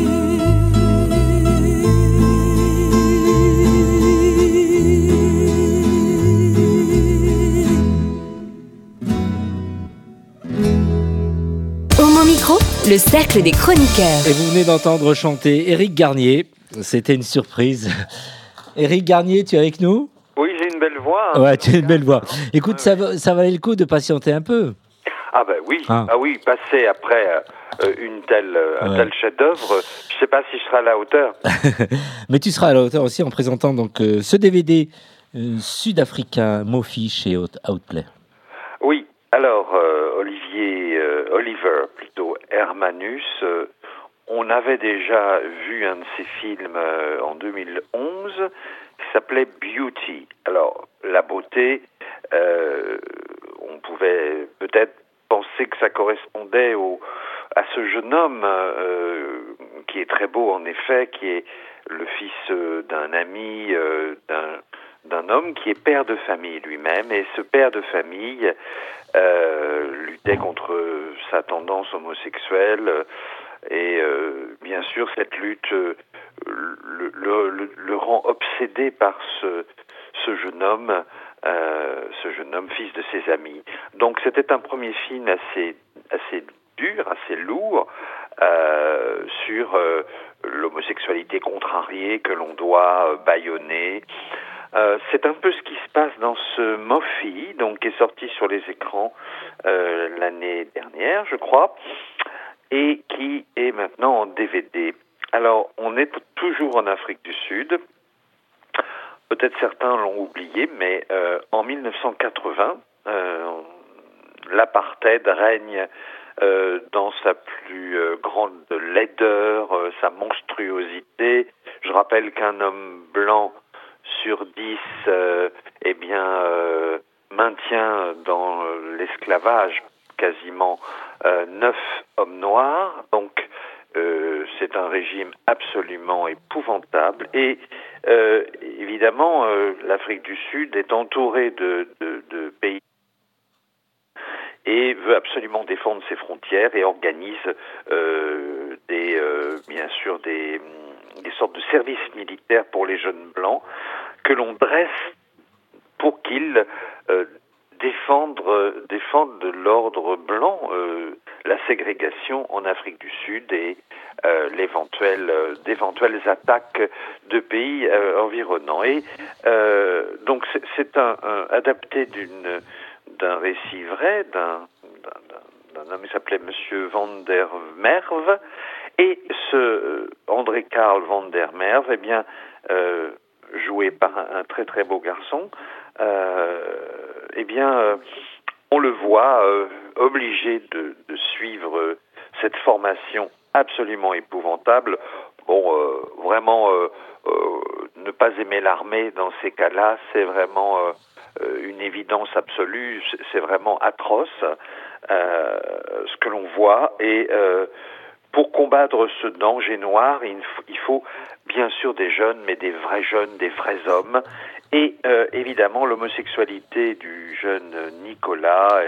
Au mon micro, le cercle des chroniqueurs. Et vous venez d'entendre chanter Éric Garnier. C'était une surprise. (laughs) Éric Garnier, tu es avec nous? Oui, j'ai une belle voix. Hein. ouais, tu as une belle voix. Écoute, ça, ça valait le coup de patienter un peu. Ah ben oui, ah, ah oui, passer après euh, une telle, euh, un tel chef-d'œuvre, je ne sais pas si je serai à la hauteur. (laughs) Mais tu seras à la hauteur aussi en présentant donc euh, ce DVD sud-africain Mofi chez Outplay. Oui, alors Olivier, Oliver plutôt Hermanus on avait déjà vu un de ses films en 2011 qui s'appelait Beauty. Alors, la beauté, on pouvait peut-être pensé que ça correspondait au, à ce jeune homme qui est très beau en effet, qui est le fils d'un ami, d'un d'un homme qui est père de famille lui-même, et ce père de famille euh, luttait contre sa tendance homosexuelle, et euh, bien sûr cette lutte euh, le, rend obsédé par ce jeune homme, euh, ce jeune homme fils de ses amis. Donc c'était un premier film assez, assez dur, assez lourd, euh, sur euh, l'homosexualité contrariée que l'on doit euh, bâillonner. Euh, c'est un peu ce qui se passe dans ce Mofi, donc qui est sorti sur les écrans l'année dernière, je crois, et qui est maintenant en DVD. Alors, on est toujours en Afrique du Sud. Peut-être certains l'ont oublié, mais euh, en 1980, euh, l'apartheid règne euh, dans sa plus euh, grande laideur, sa monstruosité. Je rappelle qu'un homme blanc sur 10 euh, eh bien, euh, maintient dans l'esclavage quasiment euh, 9 hommes noirs. Donc, euh, c'est un régime absolument épouvantable. Et euh, évidemment, l'Afrique du Sud est entourée de, pays et veut absolument défendre ses frontières et organise euh, des, euh, bien sûr des, des sortes de services militaires pour les jeunes blancs que l'on dresse pour qu'ils euh, défendent, défendent de l'ordre blanc euh, la ségrégation en Afrique du Sud et euh, l'éventuelle, d'éventuelles attaques de pays environnants. Et donc c'est un, un, adapté d'une d'un récit vrai d'un d'un homme qui s'appelait Monsieur Van der Merve et ce André Karl Van der Merve eh bien euh, joué par un, un, très très beau garçon euh, eh bien euh, on le voit obligé de, suivre cette formation absolument épouvantable bon vraiment ne pas aimer l'armée dans ces cas-là c'est vraiment une évidence absolue, c'est vraiment atroce euh, ce que l'on voit. Et euh, pour combattre ce danger noir, il, faut bien sûr des jeunes, mais des vrais jeunes, des vrais hommes. Et euh, évidemment, l'homosexualité du jeune Nicolas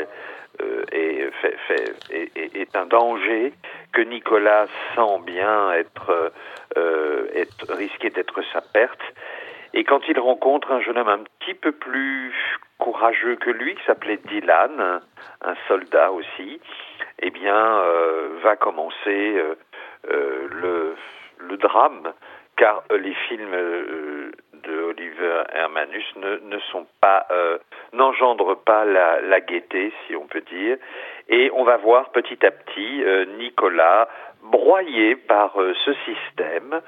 est, fait, fait, est, est, un danger que Nicolas sent bien être, être risqué d'être sa perte. Et quand il rencontre un jeune homme un petit peu plus courageux que lui, qui s'appelait Dylan, un soldat aussi, eh bien, euh, va commencer euh, euh, le, le, drame, car les films de Oliver Hermanus ne, ne sont pas, n'engendrent pas la, la, gaieté, si on peut dire, et on va voir petit à petit Nicolas broyé par ce système.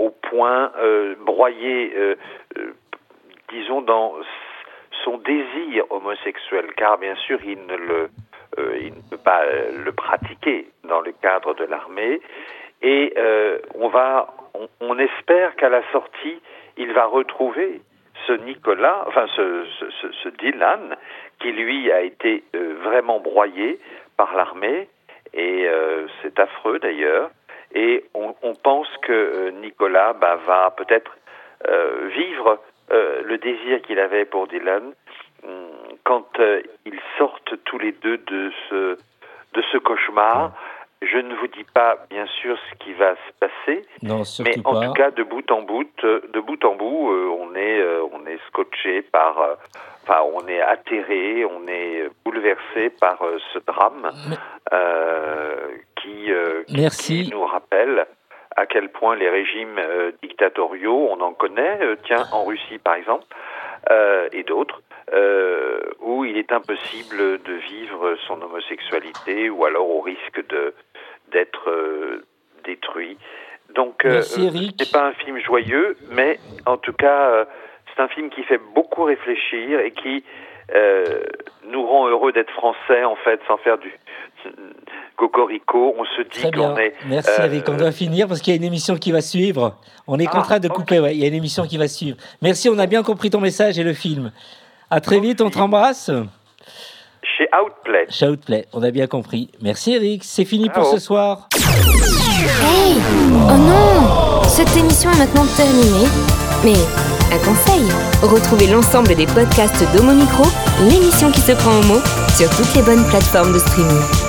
Euh, au point euh, broyé, euh, disons, dans son désir homosexuel, car bien sûr, il ne le, il ne peut pas le pratiquer dans le cadre de l'armée. Et on va, on, on espère qu'à la sortie, il va retrouver ce Nicolas, enfin ce, ce, ce, Dylan, qui lui a été euh, vraiment broyé par l'armée, et euh, c'est affreux d'ailleurs, et on, on pense que euh, Nicolas bah, va peut-être vivre le désir qu'il avait pour Dylan hum, quand ils sortent tous les deux de ce, de ce cauchemar. Je ne vous dis pas, bien sûr, ce qui va se passer, non, mais en pas. tout cas, de bout en bout, de bout en bout, euh, on est, euh, on est scotché par, euh, enfin, on est atterré, on est bouleversé par ce drame qui, Merci. qui nous rappelle à quel point les régimes dictatoriaux, on en connaît, tiens, en Russie par exemple, et d'autres, euh, où il est impossible de vivre son homosexualité ou alors au risque de d'être euh, détruit. Donc, euh, c'est pas un film joyeux, mais en tout cas, c'est un film qui fait beaucoup réfléchir et qui euh, nous rend heureux d'être français, en fait, sans faire du cocorico. On se dit qu'on est. Merci, euh, Eric. On doit finir parce qu'il y a une émission qui va suivre. On est ah, contraint de couper. Ouais, il y a une émission qui va suivre. Merci. On a bien compris ton message et le film. À très vite. On te embrasse. Chez Outplay. Chez Outplay, on a bien compris. Merci Eric, c'est fini pour ce soir. Hey Oh non Cette émission est maintenant terminée. Mais un conseil, retrouvez l'ensemble des podcasts d'Homo Micro l'émission qui se prend au mot sur toutes les bonnes plateformes de streaming.